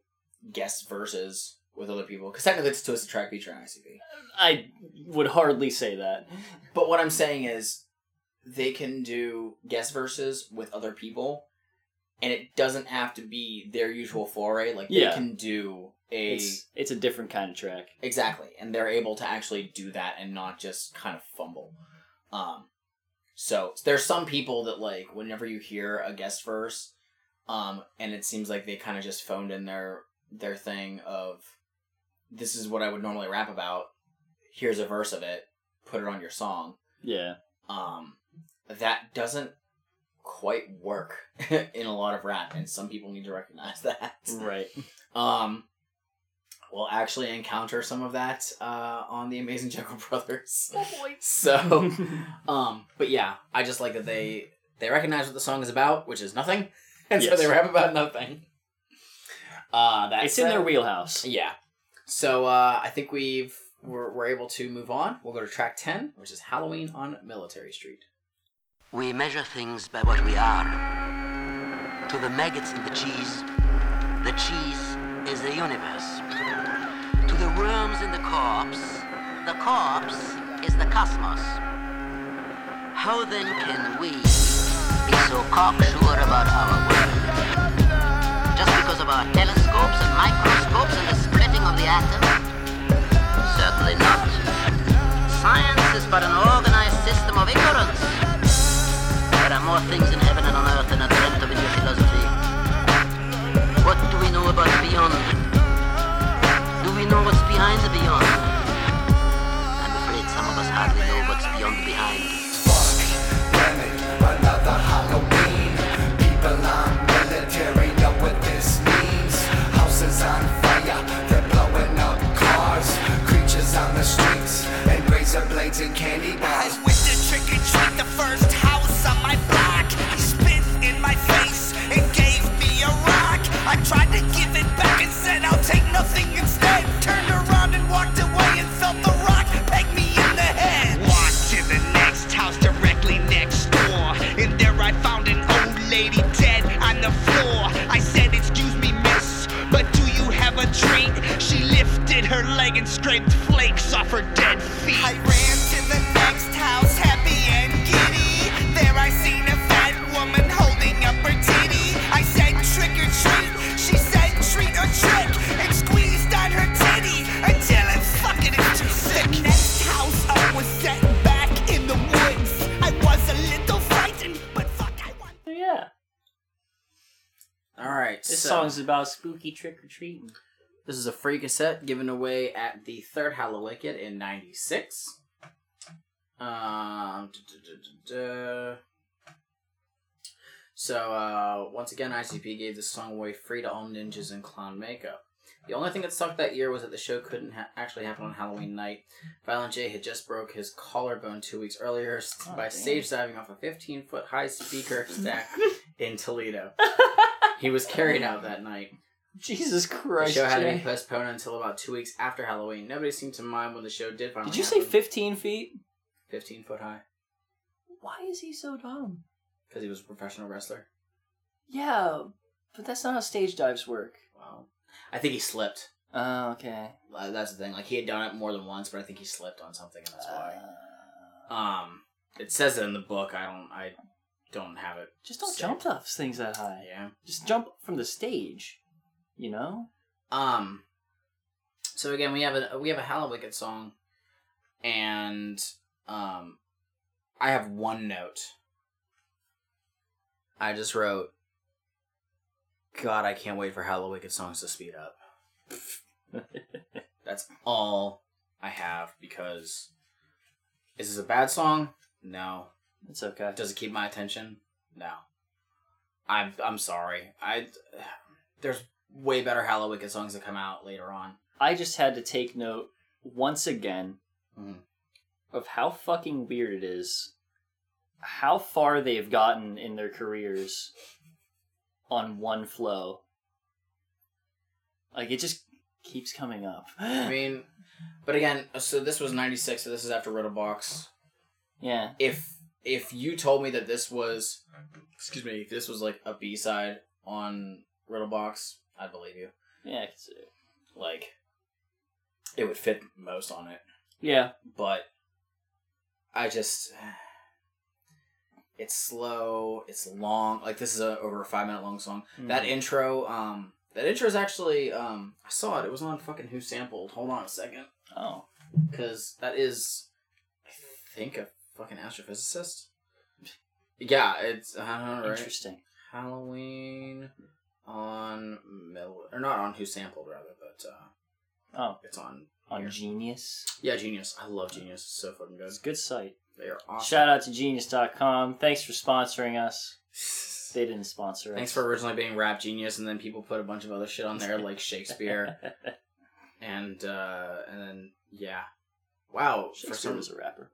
[SPEAKER 2] guest verses with other people because technically it's a Twiztid track feature on ICP.
[SPEAKER 1] I would hardly say that.
[SPEAKER 2] But what I'm saying is, they can do guest verses with other people, and it doesn't have to be their usual foray. Like
[SPEAKER 1] Yeah.
[SPEAKER 2] they can do a
[SPEAKER 1] It's it's a different kind of track.
[SPEAKER 2] exactly, and they're able to actually do that and not just kind of fumble. Um, so there's some people that like whenever you hear a guest verse, um, and it seems like they kind of just phoned in their their thing of, this is what I would normally rap about. Here's a verse of it. Put it on your song
[SPEAKER 1] Yeah.
[SPEAKER 2] um, that doesn't quite work in a lot of rap, and some people need to recognize that.
[SPEAKER 1] Right.
[SPEAKER 2] Um, we'll actually encounter some of that uh, on the Amazing Jeckel Brothers. So, um, but yeah, I just like that they they recognize what the song is about, which is nothing, and so they rap about nothing. Uh, that's
[SPEAKER 1] It's in their wheelhouse.
[SPEAKER 2] Yeah. So uh, I think we've we're, we're able to move on. We'll go to track ten, which is Halloween on Military Street.
[SPEAKER 12] We measure things by what we are. To the maggots in the cheese, the cheese is the universe. To the worms in the corpse, the corpse is the cosmos. How then can we be so cocksure about our world? Just because of our telescopes and microscopes and the splitting of the atom? Certainly not. Science is but an organized system of ignorance. More things in heaven and on earth than dreamt of in your philosophy. What do we know about beyond? Do we know what's behind the beyond? I'm afraid some of us hardly know what's beyond the behind.
[SPEAKER 4] Halloween. People on military know what this means. Houses on fire, they're blowing up cars. Creatures on the streets, and razor blades and candy bars.
[SPEAKER 13] Her and scraped flakes off her dead feet. I ran to the next house, happy and giddy. There I seen a fat woman holding up her titty. I said, Trick or treat. She said, Treat or trick. And squeezed on her titty until it fucking is too sick. Next house I was set back in the woods. I was a little frightened, but fuck, I want.
[SPEAKER 1] Oh, yeah.
[SPEAKER 2] All right.
[SPEAKER 1] This
[SPEAKER 2] so-
[SPEAKER 1] song's about spooky trick or treating.
[SPEAKER 2] This is a free cassette given away at the third Hallowicked in '96. Um. So uh, once again, ICP gave this song away free to all ninjas in clown makeup. The only thing that sucked that year was that the show couldn't ha- actually happen on Halloween night. Violent J had just broke his collarbone two weeks earlier
[SPEAKER 1] Oh,
[SPEAKER 2] by
[SPEAKER 1] damn.
[SPEAKER 2] stage diving off a 15 foot high speaker stack in Toledo. he was carried out that night.
[SPEAKER 1] Jesus Christ,
[SPEAKER 2] The show had to be postponed until about two weeks after Halloween. Nobody seemed to mind when the show did finally
[SPEAKER 1] Did you say 15 feet?
[SPEAKER 2] 15 foot high?
[SPEAKER 1] Why is he so dumb?
[SPEAKER 2] Because he was a professional wrestler.
[SPEAKER 1] Yeah, but that's not how stage dives work.
[SPEAKER 2] Wow. I think he slipped.
[SPEAKER 1] Oh, okay.
[SPEAKER 2] Uh, that's the thing. Like he had done it more than once, but I think he slipped on something, and that's why. Um, it says it in the book. I don't. I don't have it.
[SPEAKER 1] Just don't jump off things that high.
[SPEAKER 2] Yeah.
[SPEAKER 1] Just jump from the stage. You know?
[SPEAKER 2] Um. So again, we have a we have a Hallowicked song, and um, I have one note. I just wrote. God, I can't wait for Hallowicked songs to speed up. That's all I have because is this a bad song? No.
[SPEAKER 1] It's okay.
[SPEAKER 2] Does it keep my attention? No. I'm I'm sorry. I there's way better Hallowicked songs that come out later on.
[SPEAKER 1] I just had to take note once again
[SPEAKER 2] Mhm.
[SPEAKER 1] of how fucking weird it is how far they've gotten in their careers on one flow. Like it just keeps coming up.
[SPEAKER 2] I mean, but again, so this was '96, so this is after Riddlebox.
[SPEAKER 1] Yeah.
[SPEAKER 2] If if you told me that this was, excuse me, if this was like a B side on Riddlebox, I'd believe you.
[SPEAKER 1] Yeah, I can it's,
[SPEAKER 2] Like, it would fit most on it.
[SPEAKER 1] yeah.
[SPEAKER 2] but I just it's slow, it's long. Like this is a over a five minute long song. That
[SPEAKER 1] Mhm.
[SPEAKER 2] intro, um, that intro is actually um, I saw it. It was on fucking Who Sampled. Hold on a second,
[SPEAKER 1] Oh.
[SPEAKER 2] because that is, I think a fucking astrophysicist. Yeah, it's I don't know, right?
[SPEAKER 1] Interesting.
[SPEAKER 2] Halloween on Mill or not on Who Sampled rather, but uh,
[SPEAKER 1] Oh.
[SPEAKER 2] it's on
[SPEAKER 1] On
[SPEAKER 2] here.
[SPEAKER 1] Genius.
[SPEAKER 2] Yeah, Genius. I love Genius. It's so fucking good.
[SPEAKER 1] It's a good site.
[SPEAKER 2] They are awesome.
[SPEAKER 1] Shout out to genius.com. Thanks for sponsoring us. They didn't sponsor us.
[SPEAKER 2] Thanks for originally being Rap Genius, and then people put a bunch of other shit on there like Shakespeare, and uh, and then yeah, wow. For
[SPEAKER 1] Shakespeare
[SPEAKER 2] some,
[SPEAKER 1] was a rapper.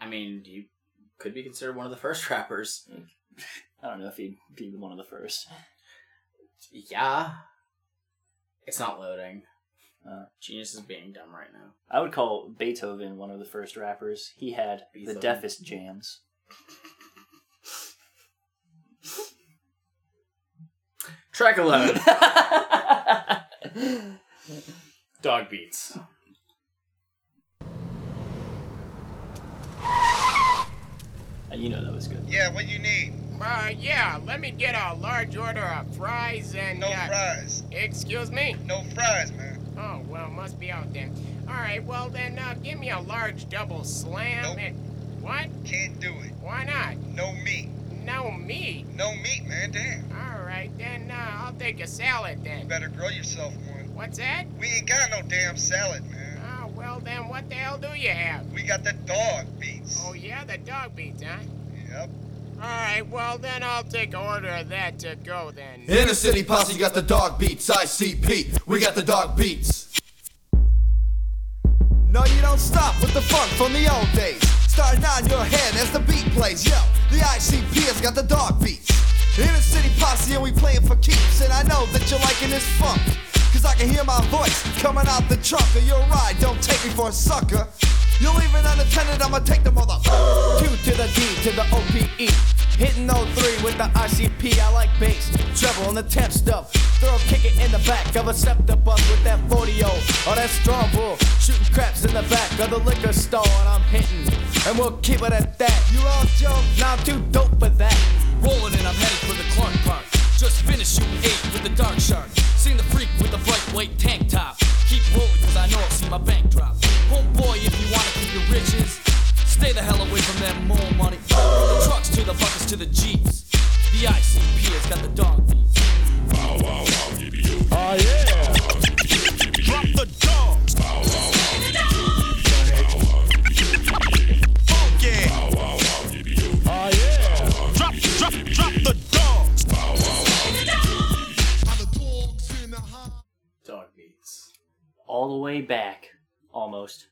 [SPEAKER 2] I mean, you could be considered one of the first rappers.
[SPEAKER 1] I don't know if he'd be one of the first.
[SPEAKER 2] Yeah, it's not loading.
[SPEAKER 1] Uh,
[SPEAKER 2] Genius is being dumb right now.
[SPEAKER 1] I would call Beethoven one of the first rappers. He had the deafest jams.
[SPEAKER 2] Track eleven. Dog beats.
[SPEAKER 1] Uh, you know that was good.
[SPEAKER 14] Yeah, what you need?
[SPEAKER 15] Uh, yeah, let me get a large order of fries and.
[SPEAKER 14] No
[SPEAKER 15] uh,
[SPEAKER 14] fries.
[SPEAKER 15] Excuse me?
[SPEAKER 14] No fries, man.
[SPEAKER 15] Oh, well, must be out then. Alright, well then, uh, give me a large double slam
[SPEAKER 14] Nope.
[SPEAKER 15] and. What?
[SPEAKER 14] Can't do it.
[SPEAKER 15] Why not?
[SPEAKER 14] No meat.
[SPEAKER 15] No meat.
[SPEAKER 14] No meat, man. Damn.
[SPEAKER 15] Alright, then, uh, I'll take a salad then.
[SPEAKER 14] Better grow yourself one.
[SPEAKER 15] What's that?
[SPEAKER 14] We ain't got no damn salad, man.
[SPEAKER 15] Oh, well then, what the hell do you have?
[SPEAKER 14] We got the dog beats.
[SPEAKER 15] Oh, yeah, the dog beats, huh?
[SPEAKER 14] Yep.
[SPEAKER 15] Alright, well then, I'll take an order of that to go then.
[SPEAKER 9] Inner City Posse got the dog beats. ICP, we got the dog beats. No, you don't stop with the funk from the old days. Starting on your head as the beat plays. Yo, the ICP has got the dog beats. Inner City Posse and we playing for keeps. And I know that you're liking this funk. Cause I can hear my voice coming out the trunk of your ride. Don't take me for a sucker. You're leaving unattended, I'ma take the mother. Q to the D to the OPE. Hitting 03 with the ICP, I like bass, treble, and the temp stuff. Throw a kick it in the back of a scepter bus with that 40 Oh, that strong bull. Shooting craps in the back of the liquor store, and I'm hitting. And we'll keep it at that. You all joke? Now I'm too dope for that.
[SPEAKER 16] Rolling and I'm headed for the Clark Park. Just finished shooting eight with the Dark Shark. Seen the freak with the bright white tank top. Keep rolling cause I know I'll see my bank drop. Homeboy, if you wanna keep your riches, stay the hell away from that more money. The trucks to the buckets to the jeeps. The ICP has got the dog beats.
[SPEAKER 9] Oh yeah.
[SPEAKER 1] Way back, almost.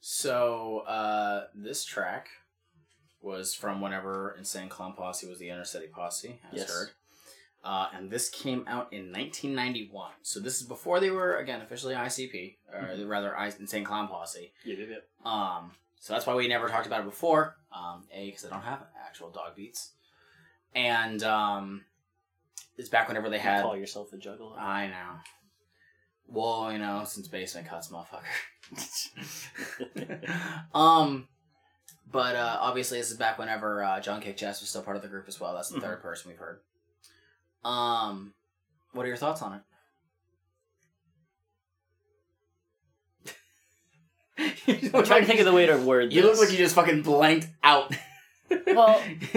[SPEAKER 2] So uh, this track was from whenever Insane Clown Posse was the Inner City Posse, as
[SPEAKER 1] Yes.
[SPEAKER 2] heard. Uh, and this came out in 1991. So this is before they were again officially ICP, or
[SPEAKER 1] Mhm.
[SPEAKER 2] rather I- Insane Clown Posse.
[SPEAKER 1] Yeah, yeah, yeah.
[SPEAKER 2] Um, so that's why we never talked about it before. Um, a because I don't have actual dog beats, and um, it's back whenever they had.
[SPEAKER 1] Call yourself a juggler.
[SPEAKER 2] I know. Well, you know, since basement cuts, motherfucker. um, but uh, obviously, this is back whenever uh, John Kickjazz was still part of the group as well. That's the
[SPEAKER 1] Mhm.
[SPEAKER 2] third person we've heard. Um, what are your thoughts on it?
[SPEAKER 1] I'm trying to think of the way to word This.
[SPEAKER 2] You look like you just fucking blanked out.
[SPEAKER 1] Well,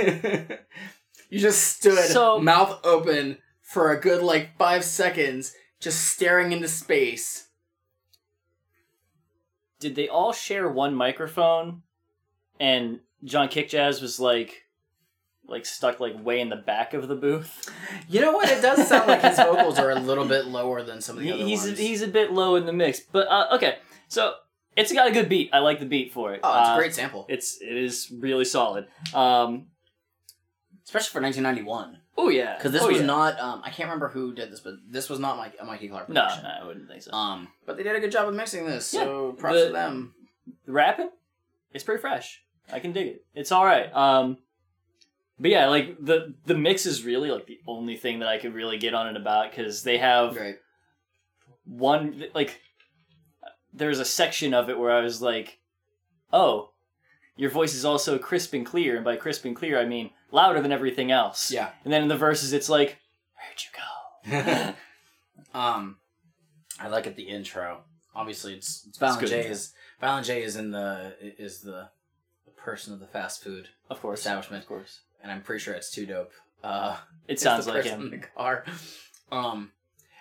[SPEAKER 2] you just stood,
[SPEAKER 1] So-
[SPEAKER 2] mouth open, for a good like five seconds, just staring into space.
[SPEAKER 1] did they all share one microphone and John Kickjazz was like like stuck like way in the back of the booth?
[SPEAKER 2] You know what? It does sound like his vocals are a little bit lower than some of the
[SPEAKER 1] He-
[SPEAKER 2] other
[SPEAKER 1] he's
[SPEAKER 2] ones.
[SPEAKER 1] he's a bit low in the mix. But uh, okay. So it's got a good beat. I like the beat for it.
[SPEAKER 2] Oh, it's a
[SPEAKER 1] Uh,
[SPEAKER 2] great sample.
[SPEAKER 1] It's it is really solid. Um
[SPEAKER 2] especially for 1991.
[SPEAKER 1] Oh yeah.
[SPEAKER 2] Because this
[SPEAKER 1] Oh,
[SPEAKER 2] was
[SPEAKER 1] yeah.
[SPEAKER 2] not. Um, I can't remember who did this, but this was not Mike, a Mikey Clark production.
[SPEAKER 1] no, I wouldn't think so.
[SPEAKER 2] Um, but they did a good job of mixing this, so props
[SPEAKER 1] the-
[SPEAKER 2] to them.
[SPEAKER 1] The rapping, it's pretty fresh. I can dig it. It's all right. Um, but yeah, like the the mix is really like the only thing that I could really get on it about because they have one like there's a section of it where I was like, oh, your voice is also crisp and clear, and by crisp and clear I mean louder than everything else.
[SPEAKER 2] Yeah.
[SPEAKER 1] And then in the verses, it's like, where'd you go?
[SPEAKER 2] Um, I like it the intro. Obviously, it's, it's Violent J is Violent J is in the is the, the person of the fast food
[SPEAKER 1] of course
[SPEAKER 2] establishment,
[SPEAKER 1] of course,
[SPEAKER 2] and I'm pretty sure it's too dope. Uh,
[SPEAKER 1] It sounds like him.
[SPEAKER 2] in the car. Um,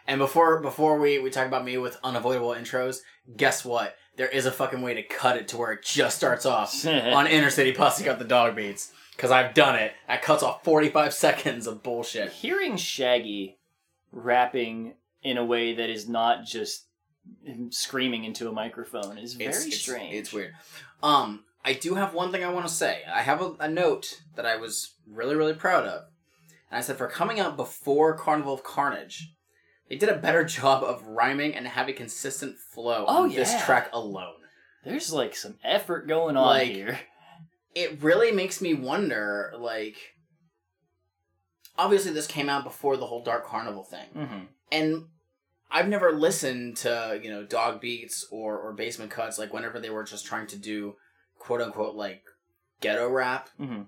[SPEAKER 2] and before before we we talk about me with unavoidable intros, guess what? There is a fucking way to cut it to where it just starts off on Inner City Posse got the dog beats because I've done it. That cuts off 45 seconds of bullshit.
[SPEAKER 1] hearing Shaggy rapping in a way that is not just him screaming into a microphone is very
[SPEAKER 2] It's- it's-
[SPEAKER 1] strange.
[SPEAKER 2] It's weird. Um, I do have one thing I want to say. I have a, a note that I was really, really proud of. And I said for coming out before Carnival of Carnage, they did a better job of rhyming and having consistent flow
[SPEAKER 1] Oh,
[SPEAKER 2] on this track alone.
[SPEAKER 1] There's like some effort going on
[SPEAKER 2] Like,
[SPEAKER 1] here.
[SPEAKER 2] It really makes me wonder, like, obviously this came out before the whole Dark Carnival thing.
[SPEAKER 1] Mm-hmm.
[SPEAKER 2] and I've never listened to you know dog beats or or basement cuts like whenever they were just trying to do quote unquote like ghetto rap.
[SPEAKER 1] Mm-hmm.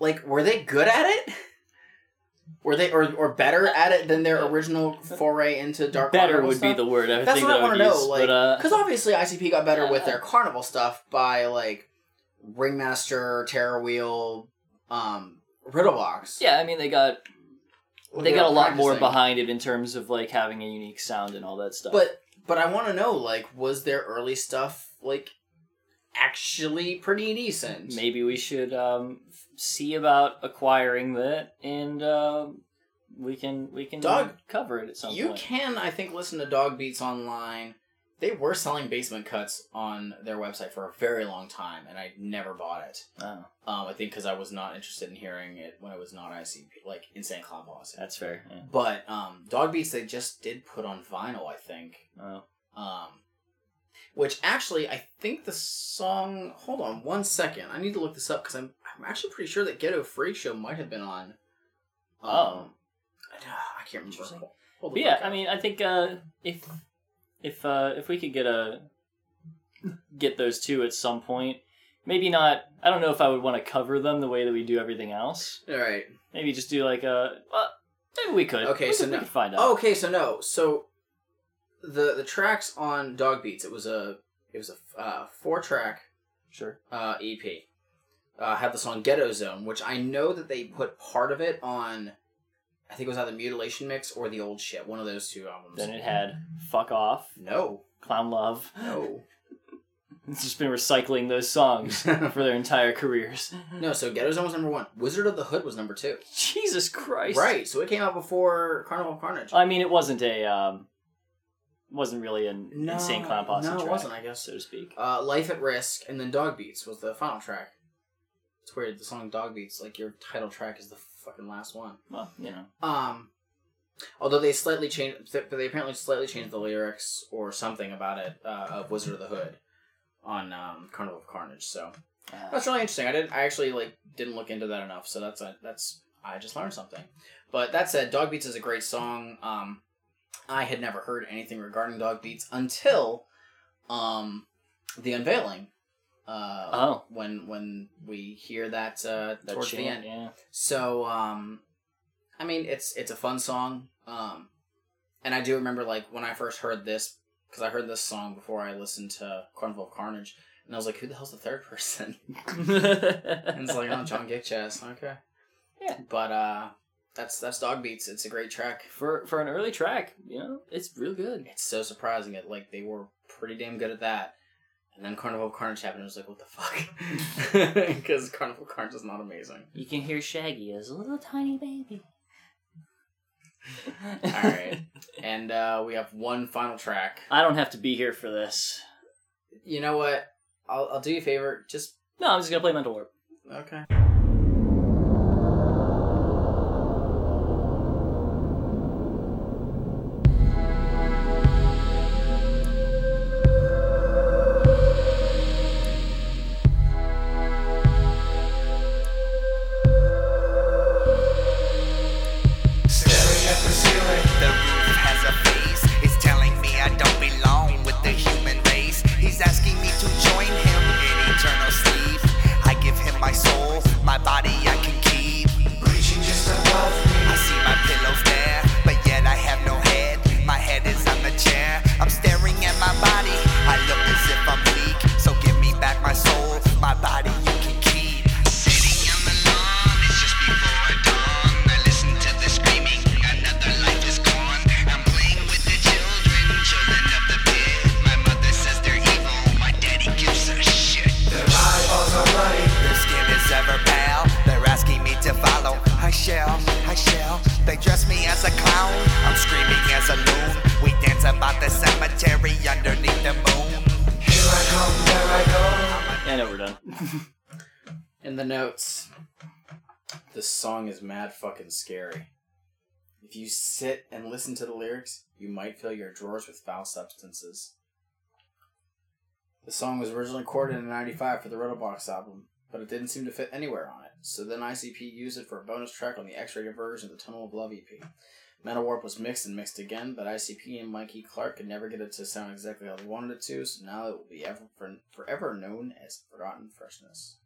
[SPEAKER 2] Like, were they good at it? Were they or or better at it than their original foray into dark?
[SPEAKER 1] Better would be the word I
[SPEAKER 2] That's
[SPEAKER 1] think
[SPEAKER 2] what
[SPEAKER 1] that
[SPEAKER 2] I want to know.
[SPEAKER 1] use,
[SPEAKER 2] Like,
[SPEAKER 1] but, uh,
[SPEAKER 2] because obviously ICP got better with their carnival stuff by like Ringmaster, Terror Wheel, um, Riddlebox.
[SPEAKER 1] Yeah, I mean they got
[SPEAKER 2] Well,
[SPEAKER 1] they
[SPEAKER 2] they
[SPEAKER 1] got a lot more behind it in terms of like having a unique sound and all that stuff.
[SPEAKER 2] But but I want to know like was their early stuff like actually pretty decent?
[SPEAKER 1] maybe we should um, see about acquiring that and um we can we can
[SPEAKER 2] Dog-
[SPEAKER 1] cover it at some
[SPEAKER 2] You
[SPEAKER 1] point.
[SPEAKER 2] can I think listen to Dog Beats online. They were selling basement cuts on their website for a very long time, and I never bought it.
[SPEAKER 1] Oh,
[SPEAKER 2] Um, I think because I was not interested in hearing it when it was not ICP, like Insane Clown Posse.
[SPEAKER 1] that's fair. Yeah.
[SPEAKER 2] But um, Dog Beats they just did put on vinyl, I think.
[SPEAKER 1] Oh.
[SPEAKER 2] Um, which actually, I think the song. Hold on one second. I need to look this up because I'm I'm actually pretty sure that Ghetto Freak Show might have been on. Um,
[SPEAKER 1] Oh.
[SPEAKER 2] I can't remember. Hold, hold
[SPEAKER 1] But yeah, I mean, I think uh, if if uh, if we could get a get those two at some point, maybe not. I don't know if I would want to cover them the way that we do everything else.
[SPEAKER 2] All right.
[SPEAKER 1] Maybe just do like a. Well, maybe we could.
[SPEAKER 2] Okay,
[SPEAKER 1] we
[SPEAKER 2] so
[SPEAKER 1] could,
[SPEAKER 2] no.
[SPEAKER 1] we could find out.
[SPEAKER 2] Okay, so no. So the the tracks on Dog Beats, it was a it was a uh, four track
[SPEAKER 1] sure
[SPEAKER 2] uh, EP. Uh, had the song Ghetto Zone, which I know that they put part of it on. I think it was either Mutilation Mix or the Old Shit, one of those two albums.
[SPEAKER 1] Then it had "Fuck Off,"
[SPEAKER 2] no
[SPEAKER 1] "Clown Love."
[SPEAKER 2] No,
[SPEAKER 1] it's just been recycling those songs for their entire careers.
[SPEAKER 2] no. So Ghetto Zone was number one. Wizard of the Hood was number two.
[SPEAKER 1] Jesus Christ!
[SPEAKER 2] Right. So it came out before Carnival of Carnage.
[SPEAKER 1] I mean, it wasn't a um, wasn't really an
[SPEAKER 2] No,
[SPEAKER 1] insane clown posse
[SPEAKER 2] no, it wasn't, I guess.
[SPEAKER 1] so to speak.
[SPEAKER 2] Uh, Life at Risk, and then Dog Beats was the final track. It's weird. The song Dog Beats, like your title track, is the fucking last one.
[SPEAKER 1] Well, you know.
[SPEAKER 2] Um, although they slightly changed, but they apparently slightly changed the lyrics or something about it uh, of Wizard of the Hood on um, Carnival of Carnage. So that's really interesting. I did. I actually like didn't look into that enough. So that's a, that's I just learned something. But that said, Dog Beats is a great song. Um, I had never heard anything regarding Dog Beats until um, the unveiling. Uh,
[SPEAKER 1] Oh.
[SPEAKER 2] when when we hear that uh,
[SPEAKER 1] That
[SPEAKER 2] towards the end.
[SPEAKER 1] yeah.
[SPEAKER 2] So um, I mean, it's it's a fun song. Um, and I do remember like when I first heard this because I heard this song before I listened to Carnival of Carnage, and I was like, "Who the hell's the third person?" and it's like, "Oh, John Kickjazz." Okay.
[SPEAKER 1] Yeah.
[SPEAKER 2] But uh, that's that's Dog Beats. It's a great track
[SPEAKER 1] for for an early track. You know, it's real good.
[SPEAKER 2] It's so surprising. It like they were pretty damn good at that. And then Carnival Carnage happened. and I was like, "What the fuck?" Because Carnival Carnage is not amazing.
[SPEAKER 1] You can hear Shaggy as a little tiny baby.
[SPEAKER 2] All right, and uh, we have one final track.
[SPEAKER 1] I don't have to be here for this.
[SPEAKER 2] You know what? I'll I'll do you a favor. Just
[SPEAKER 1] No, I'm just gonna play Mental Warp.
[SPEAKER 2] okay.
[SPEAKER 17] Is
[SPEAKER 2] mad fucking scary. If you sit and listen to the lyrics, you might fill your drawers with foul substances. The song was originally recorded in 95 for the Riddlebox album, but it didn't seem to fit anywhere on it, so then ICP used it for a bonus track on the X-rated version of the Tunnel of Love EP. Mental Warp was mixed and mixed again, but ICP and Mikey Clark could never get it to sound exactly how they wanted it to, so now it will be ever forever known as Forgotten Freshness.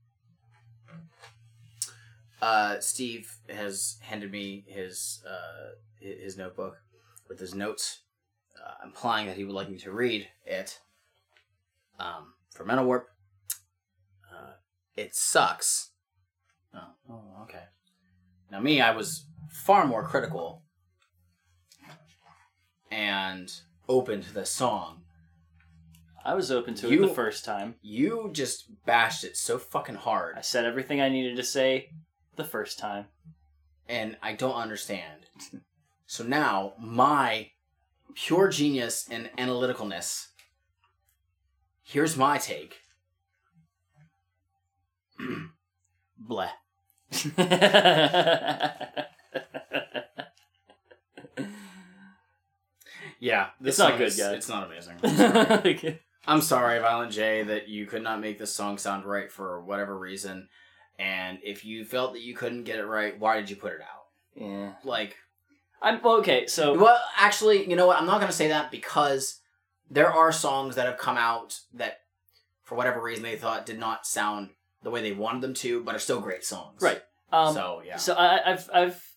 [SPEAKER 2] Uh, Steve has handed me his uh, his notebook with his notes, uh, implying that he would like me to read it. Um, for Mental Warp, uh, it sucks. Oh, oh, okay. Now, me, I was far more critical and open to this song.
[SPEAKER 1] I was open to
[SPEAKER 2] You-
[SPEAKER 1] it the first time.
[SPEAKER 2] You just bashed it so fucking hard.
[SPEAKER 1] I said everything I needed to say the first time.
[SPEAKER 2] and I don't understand. So now my pure genius and analyticalness. Here's my take. Bleh. Yeah, this
[SPEAKER 1] It's not good,
[SPEAKER 2] is-
[SPEAKER 1] guys.
[SPEAKER 2] It's not amazing. I'm sorry. I'm sorry, Violent J, that you could not make this song sound right for whatever reason. And if you felt that you couldn't get it right, why did you put it out?
[SPEAKER 1] Yeah.
[SPEAKER 2] Like,
[SPEAKER 1] I'm okay. So
[SPEAKER 2] well, actually, you know what? I'm not going to say that because there are songs that have come out that, for whatever reason, they thought did not sound the way they wanted them to, but are still great songs.
[SPEAKER 1] Right. Um,
[SPEAKER 2] so yeah.
[SPEAKER 1] So I, I've I've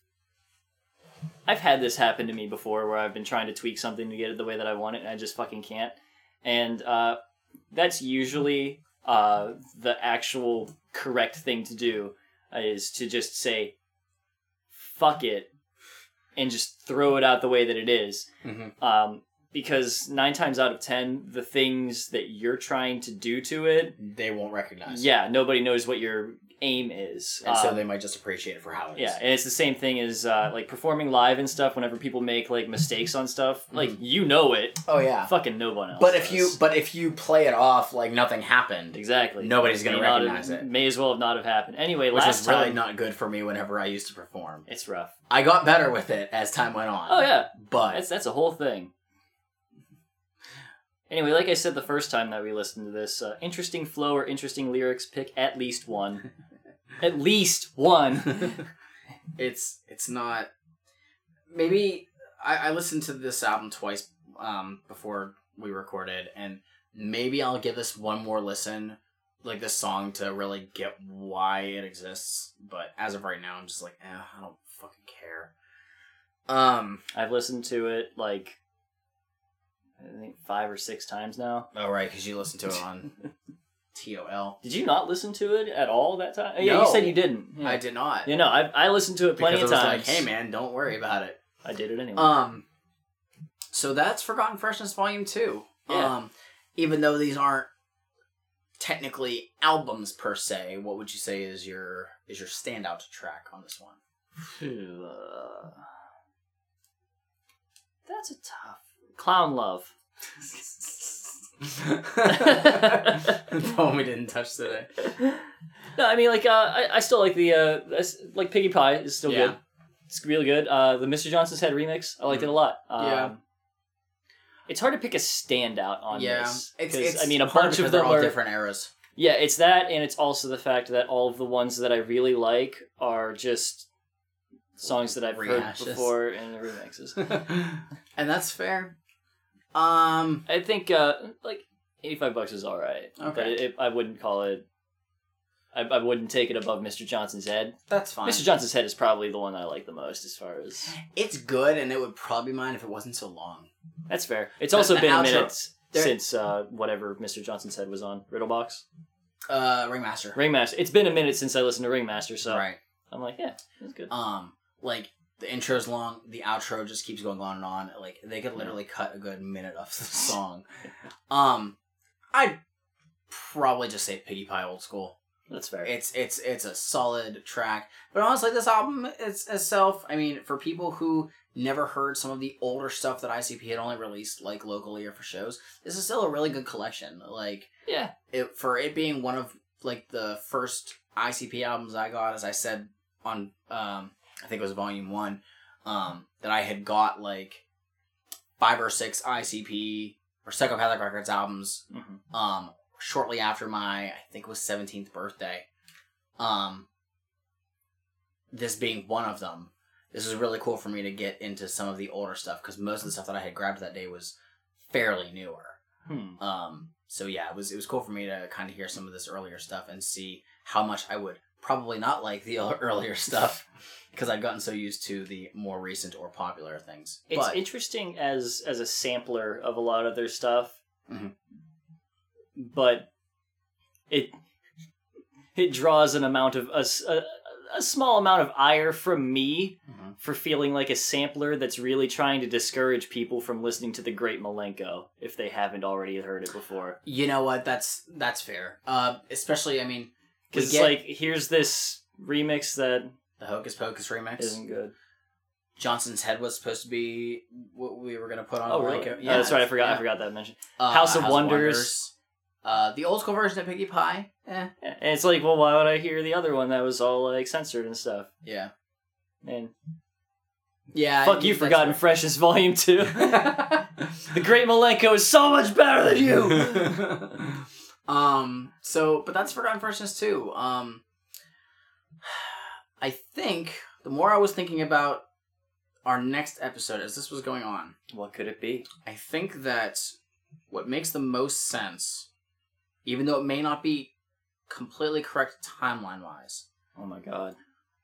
[SPEAKER 1] I've had this happen to me before, where I've been trying to tweak something to get it the way that I want it, and I just fucking can't. And uh, that's usually uh, the actual correct thing to do is to just say fuck it and just throw it out the way that it is.
[SPEAKER 2] Mhm.
[SPEAKER 1] Um, because nine times out of ten, the things that you're trying to do to it,
[SPEAKER 2] they won't recognize.
[SPEAKER 1] Yeah, nobody knows what you're aim is.
[SPEAKER 2] and so
[SPEAKER 1] Um,
[SPEAKER 2] they might just appreciate it for how it is.
[SPEAKER 1] Yeah, and it's the same thing as uh, like performing live and stuff. Whenever people make like mistakes on stuff, like you know it.
[SPEAKER 2] Oh yeah.
[SPEAKER 1] Fucking no one else.
[SPEAKER 2] But if
[SPEAKER 1] does.
[SPEAKER 2] you but if you play it off like nothing happened,
[SPEAKER 1] exactly,
[SPEAKER 2] nobody's gonna
[SPEAKER 1] not have-
[SPEAKER 2] recognize it.
[SPEAKER 1] May as well have not have happened. Anyway,
[SPEAKER 2] which
[SPEAKER 1] last
[SPEAKER 2] was really
[SPEAKER 1] time
[SPEAKER 2] not good for me whenever I used to perform.
[SPEAKER 1] it's rough.
[SPEAKER 2] I got better with it as time went on.
[SPEAKER 1] Oh yeah,
[SPEAKER 2] but
[SPEAKER 1] that's that's a whole thing. Anyway, like I said the first time that we listened to this, uh, interesting flow or interesting lyrics. Pick at least one. at least one.
[SPEAKER 2] it's it's not maybe I, I listened to this album twice um before we recorded and maybe I'll give this one more listen like this song to really get why it exists but as of right now I'm just like eh, I don't fucking care um
[SPEAKER 1] I've listened to it like I think five or six times now.
[SPEAKER 2] oh right because you listened to it on TOL
[SPEAKER 1] Did you not listen to it at all that time? Yeah,
[SPEAKER 2] No.
[SPEAKER 1] you said you didn't. Yeah.
[SPEAKER 2] I did not
[SPEAKER 1] You know, I I listened to it plenty
[SPEAKER 2] because
[SPEAKER 1] of times.
[SPEAKER 2] like hey man don't worry about it
[SPEAKER 1] I did it anyway.
[SPEAKER 2] Um, so that's Forgotten Freshness Volume Two.
[SPEAKER 1] Yeah.
[SPEAKER 2] Um, even though these aren't technically albums per se, what would you say is your is your standout track on this one?
[SPEAKER 1] Uh, that's a tough clown love.
[SPEAKER 2] the poem we didn't touch today.
[SPEAKER 1] No, I mean like uh, I, I still like the uh, like Piggy Pie is still
[SPEAKER 2] Yeah.
[SPEAKER 1] good. It's really good. Uh, the Mr. Johnson's Head remix, I liked it a lot. Um,
[SPEAKER 2] Yeah.
[SPEAKER 1] It's hard to pick a standout on
[SPEAKER 2] yeah,
[SPEAKER 1] this.
[SPEAKER 2] it's,
[SPEAKER 1] 'cause,
[SPEAKER 2] it's
[SPEAKER 1] I mean a bunch of them are
[SPEAKER 2] different eras.
[SPEAKER 1] Yeah, it's that, and it's also the fact that all of the ones that I really like are just songs that I've heard before in the remixes.
[SPEAKER 2] and that's fair. Um,
[SPEAKER 1] I think uh, like eighty-five bucks is all right. but
[SPEAKER 2] Okay.
[SPEAKER 1] it, it- I wouldn't call it. I, I wouldn't take it above Mr. Johnson's Head.
[SPEAKER 2] That's fine.
[SPEAKER 1] Mr. Johnson's Head is probably the one I like the most, as far as
[SPEAKER 2] It's good, and it would probably be mine if it wasn't so long.
[SPEAKER 1] that's fair. It's
[SPEAKER 2] The-
[SPEAKER 1] also
[SPEAKER 2] the
[SPEAKER 1] been a
[SPEAKER 2] outro-
[SPEAKER 1] minute
[SPEAKER 2] there-
[SPEAKER 1] since uh, whatever Mr. Johnson's Head was on Riddlebox.
[SPEAKER 2] Uh, Ringmaster.
[SPEAKER 1] Ringmaster. It's been a minute since I listened to Ringmaster, so
[SPEAKER 2] Right.
[SPEAKER 1] I'm like, yeah, that's good.
[SPEAKER 2] Um, like the intro's long, the outro just keeps going on and on. Like they could literally cut a good minute of the song. um, I'd probably just say Piggy Pie Old School.
[SPEAKER 1] That's fair.
[SPEAKER 2] It's it's it's a solid track, but honestly, this album it's itself. I mean, for people who never heard some of the older stuff that ICP had only released like locally or for shows, this is still a really good collection. Like
[SPEAKER 1] yeah,
[SPEAKER 2] it for it being one of like the first ICP albums I got, as I said on um I think it was volume one, um, that I had got like five or six ICP or Psychopathic Records albums
[SPEAKER 1] Mhm.
[SPEAKER 2] um shortly after my I think it was seventeenth birthday. Um this being one of them. This was really cool for me to get into some of the older stuff because most of the stuff that I had grabbed that day was fairly newer.
[SPEAKER 1] Hmm.
[SPEAKER 2] Um, so yeah, it was it was cool for me to kind of hear some of this earlier stuff and see how much I would probably not like the earlier stuff because I've gotten so used to the more recent or popular things.
[SPEAKER 1] It's
[SPEAKER 2] but
[SPEAKER 1] interesting as as a sampler of a lot of their stuff,
[SPEAKER 2] Mhm.
[SPEAKER 1] but it it draws an amount of a small amount of ire from me
[SPEAKER 2] Mhm.
[SPEAKER 1] for feeling like a sampler that's really trying to discourage people from listening to the Great Milenko if they haven't already heard it before.
[SPEAKER 2] you know what? That's that's fair. Uh, especially I mean,
[SPEAKER 1] Because
[SPEAKER 2] get
[SPEAKER 1] like here's this remix that
[SPEAKER 2] the Hocus Pocus remix.
[SPEAKER 1] isn't good.
[SPEAKER 2] Johnson's Head was supposed to be what we were gonna put on.
[SPEAKER 1] Oh
[SPEAKER 2] the
[SPEAKER 1] really?
[SPEAKER 2] Lyco-
[SPEAKER 1] Yeah, that's right. I forgot. I forgot that mention.
[SPEAKER 2] Uh,
[SPEAKER 1] House of Wonders.
[SPEAKER 2] Uh, the old school version of Piggy Pie. Eh.
[SPEAKER 1] And it's like, well, why would I hear the other one that was all like censored and stuff?
[SPEAKER 2] Yeah.
[SPEAKER 1] And
[SPEAKER 2] Yeah.
[SPEAKER 1] fuck you, Forgotten
[SPEAKER 2] fair.
[SPEAKER 1] Freshness Volume Two. the Great Milenko is so much better than you.
[SPEAKER 2] um. So, but that's Forgotten Freshness too. Um. I think the more I was thinking about our next episode as this was going on,
[SPEAKER 1] what could it be?
[SPEAKER 2] I think that what makes the most sense, even though it may not be completely correct timeline wise,
[SPEAKER 1] Oh my god,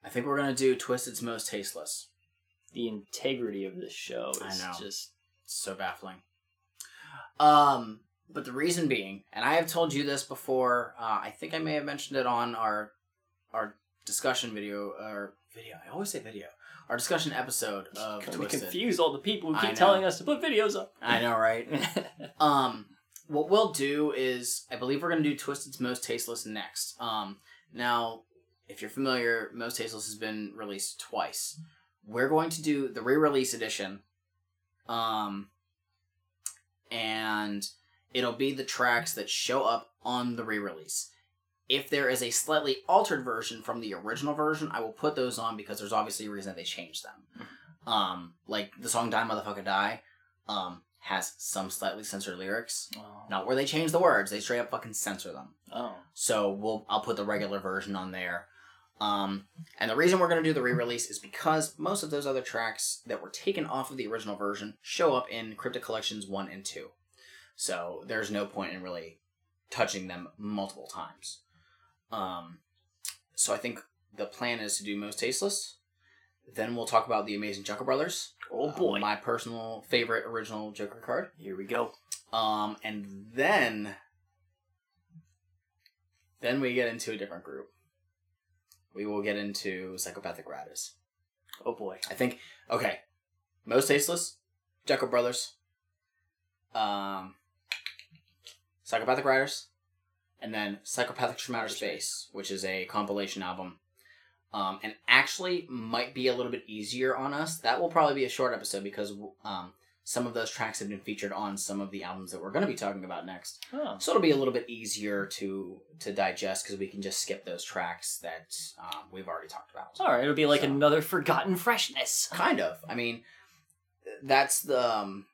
[SPEAKER 2] I think we're gonna do Twiztid's Most Tasteless.
[SPEAKER 1] the integrity of this show
[SPEAKER 2] I
[SPEAKER 1] is
[SPEAKER 2] know.
[SPEAKER 1] just
[SPEAKER 2] It's so baffling. Um, but the reason being, and I have told you this before. Uh, I think I may have mentioned it on our our discussion video or video. I always say video. Our discussion episode of
[SPEAKER 1] gonna confuse all the people who
[SPEAKER 2] I
[SPEAKER 1] keep
[SPEAKER 2] know.
[SPEAKER 1] telling us to put videos up.
[SPEAKER 2] I know, right? um, what we'll do is, I believe we're gonna do Twiztid's Most Tasteless next. Um, now if you're familiar, Mostasteless has been released twice. We're going to do the re-release edition, um, and it'll be the tracks that show up on the re-release. If there is a slightly altered version from the original version, I will put those on because there's obviously a reason that they changed them. Um, like the song "Die Motherfucker Die," um, has some slightly censored lyrics. Not where they change the words; they straight up fucking censor them.
[SPEAKER 1] Oh.
[SPEAKER 2] So we'll I'll put the regular version on there. Um, and the reason we're going to do the re-release is because most of those other tracks that were taken off of the original version show up in Cryptic Collections 1 and 2. So there's no point in really touching them multiple times. Um, so I think the plan is to do Mostasteless. Then we'll talk about the Amazing Jeckel Brothers.
[SPEAKER 1] Oh boy.
[SPEAKER 2] my personal favorite original Joker card.
[SPEAKER 1] Here we go.
[SPEAKER 2] Um, and then then we get into a different group. We will get into Psychopathic Rydas.
[SPEAKER 1] Oh boy.
[SPEAKER 2] I think okay. Most Tasteless, Jeckel Brothers, um, Psychopathic Rydas, and then Psychopathic from Outer Space, which is a compilation album. Um, and actually might be a little bit easier on us. That will probably be a short episode because um, some of those tracks have been featured on some of the albums that we're going to be talking about next. So it'll be a little bit easier to to digest because we can just skip those tracks that um, we've already talked about.
[SPEAKER 1] All right, it'll be like another forgotten freshness.
[SPEAKER 2] Kind of. I mean, that's the um,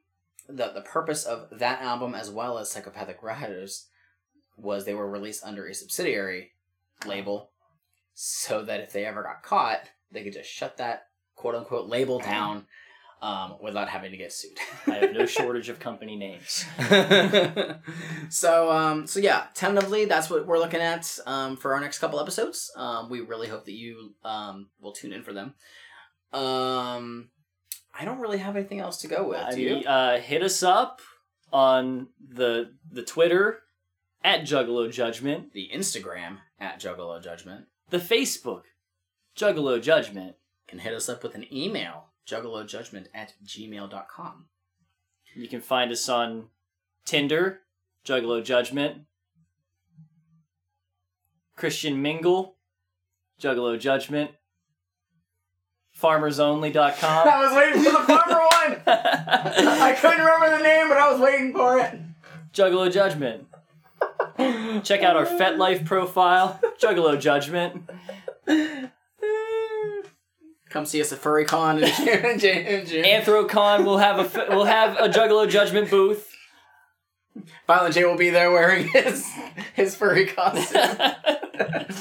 [SPEAKER 2] the the purpose of that album as well as Psychopathic Rydas was they were released under a subsidiary label, so that if they ever got caught, they could just shut that quote unquote label down um, without having to get sued.
[SPEAKER 1] I have no shortage of company names.
[SPEAKER 2] so um so yeah tentatively that's what we're looking at um for our next couple episodes. Um we really hope that you um will tune in for them. Um i don't really have anything else to go with
[SPEAKER 1] I
[SPEAKER 2] do you?
[SPEAKER 1] mean, uh, hit us up on the the Twitter at Juggalo Judgment,
[SPEAKER 2] the instagram at juggalo judgment
[SPEAKER 1] the Facebook Juggalo Judgment.
[SPEAKER 2] can hit us up with an email juggalojudgment at gmail.com
[SPEAKER 1] You can find us on Tinder, Juggalo Judgment, Christian Mingle, Juggalo Judgment, FarmersOnly.com.
[SPEAKER 2] I was waiting for the farmer one. I couldn't remember the name, but I was waiting for it.
[SPEAKER 1] Juggalo Judgment. Check out our FetLife profile, Juggalo Judgment.
[SPEAKER 2] Come see us at FurryCon in June. in June, in June.
[SPEAKER 1] Anthrocon will have a will have a Juggalo Judgment booth.
[SPEAKER 2] Violent J will be there wearing his his furry costume.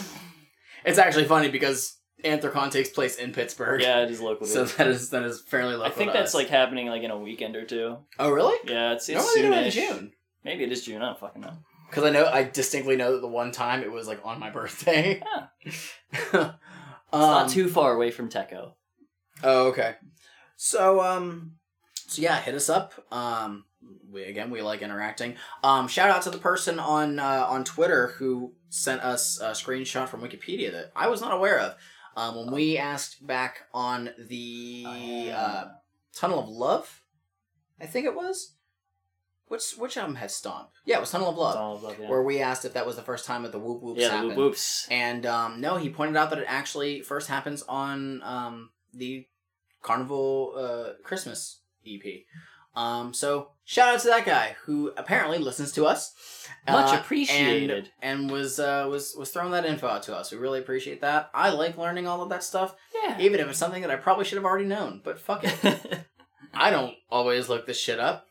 [SPEAKER 2] it's actually funny because Anthrocon takes place in Pittsburgh.
[SPEAKER 1] Yeah, it is local.
[SPEAKER 2] So that is that is fairly local.
[SPEAKER 1] I think that's
[SPEAKER 2] us.
[SPEAKER 1] like happening like in a weekend or two.
[SPEAKER 2] Oh really?
[SPEAKER 1] Yeah, it's it's
[SPEAKER 2] Normally they do it in. June.
[SPEAKER 1] Maybe it is June. I don't fucking know.
[SPEAKER 2] Because I know I distinctly know that the one time it was like on my birthday.
[SPEAKER 1] It's not too far away from Techo.
[SPEAKER 2] Oh, okay. So, um, so yeah, hit us up. Um, we again we like interacting. Um, shout out to the person on uh, on Twitter who sent us a screenshot from Wikipedia that I was not aware of. Um, when we asked back on the uh, Tunnel of Love, I think it was. Which which album had Stomp? Yeah, it was Tunnel of Love.
[SPEAKER 1] Tunnel of Love, yeah.
[SPEAKER 2] Where we asked if that was the first time that the Whoop Whoops
[SPEAKER 1] Yeah,
[SPEAKER 2] happened.
[SPEAKER 1] Whoop Whoops.
[SPEAKER 2] And um, no, he pointed out that it actually first happens on um, the Carnival uh, Christmas EP. Um, so shout out to that guy who apparently listens to us.
[SPEAKER 1] Much
[SPEAKER 2] uh,
[SPEAKER 1] appreciated.
[SPEAKER 2] And, and was uh, was was throwing that info out to us. We really appreciate that. I like learning all of that stuff.
[SPEAKER 1] Yeah.
[SPEAKER 2] Even if it's something that I probably should have already known. But fuck it. I don't always look this shit up.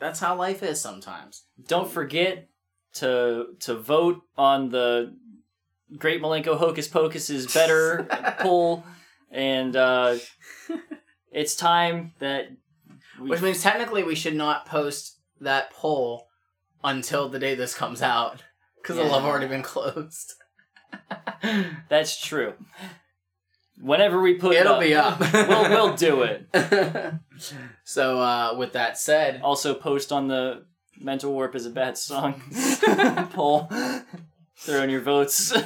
[SPEAKER 2] That's how life is sometimes.
[SPEAKER 1] Don't forget to to vote on the Great Milenko Hocus Pocus is better poll, and uh, it's time that we
[SPEAKER 2] Which means technically we should not post that poll until the day this comes out. Because it'll have already been closed.
[SPEAKER 1] That's true. Whenever we put it
[SPEAKER 2] It'll
[SPEAKER 1] up,
[SPEAKER 2] be up.
[SPEAKER 1] we'll we'll do it.
[SPEAKER 2] So uh, with that said,
[SPEAKER 1] Also, post on the Mental Warp is a bad song poll. Throw in your votes.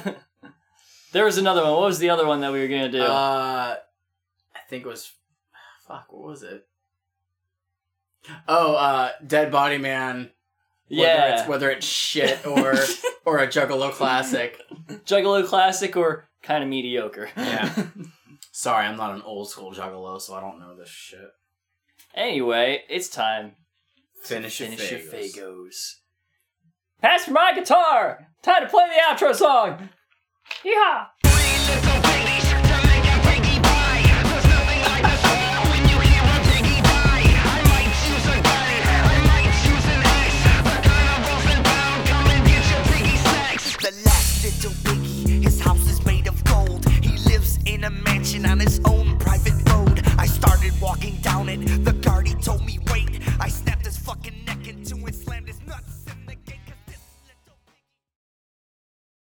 [SPEAKER 1] there was another one. What was the other one that we were gonna do?
[SPEAKER 2] uh, I think it was. Fuck, what was it? Oh, uh, Dead Body Man Whether
[SPEAKER 4] Yeah.
[SPEAKER 2] it's, whether it's shit or or a Juggalo classic.
[SPEAKER 4] Juggalo classic or kind of mediocre.
[SPEAKER 2] Yeah. Sorry, I'm not an old school Juggalo, so I don't know this shit.
[SPEAKER 4] Anyway, it's time.
[SPEAKER 2] Finish your
[SPEAKER 4] Finish your
[SPEAKER 2] Faygos.
[SPEAKER 4] Faygos. Pass me my guitar. Time to play the outro song. Yeehaw!
[SPEAKER 18] A mansion on his own private road. I started walking down it. The guard he told me.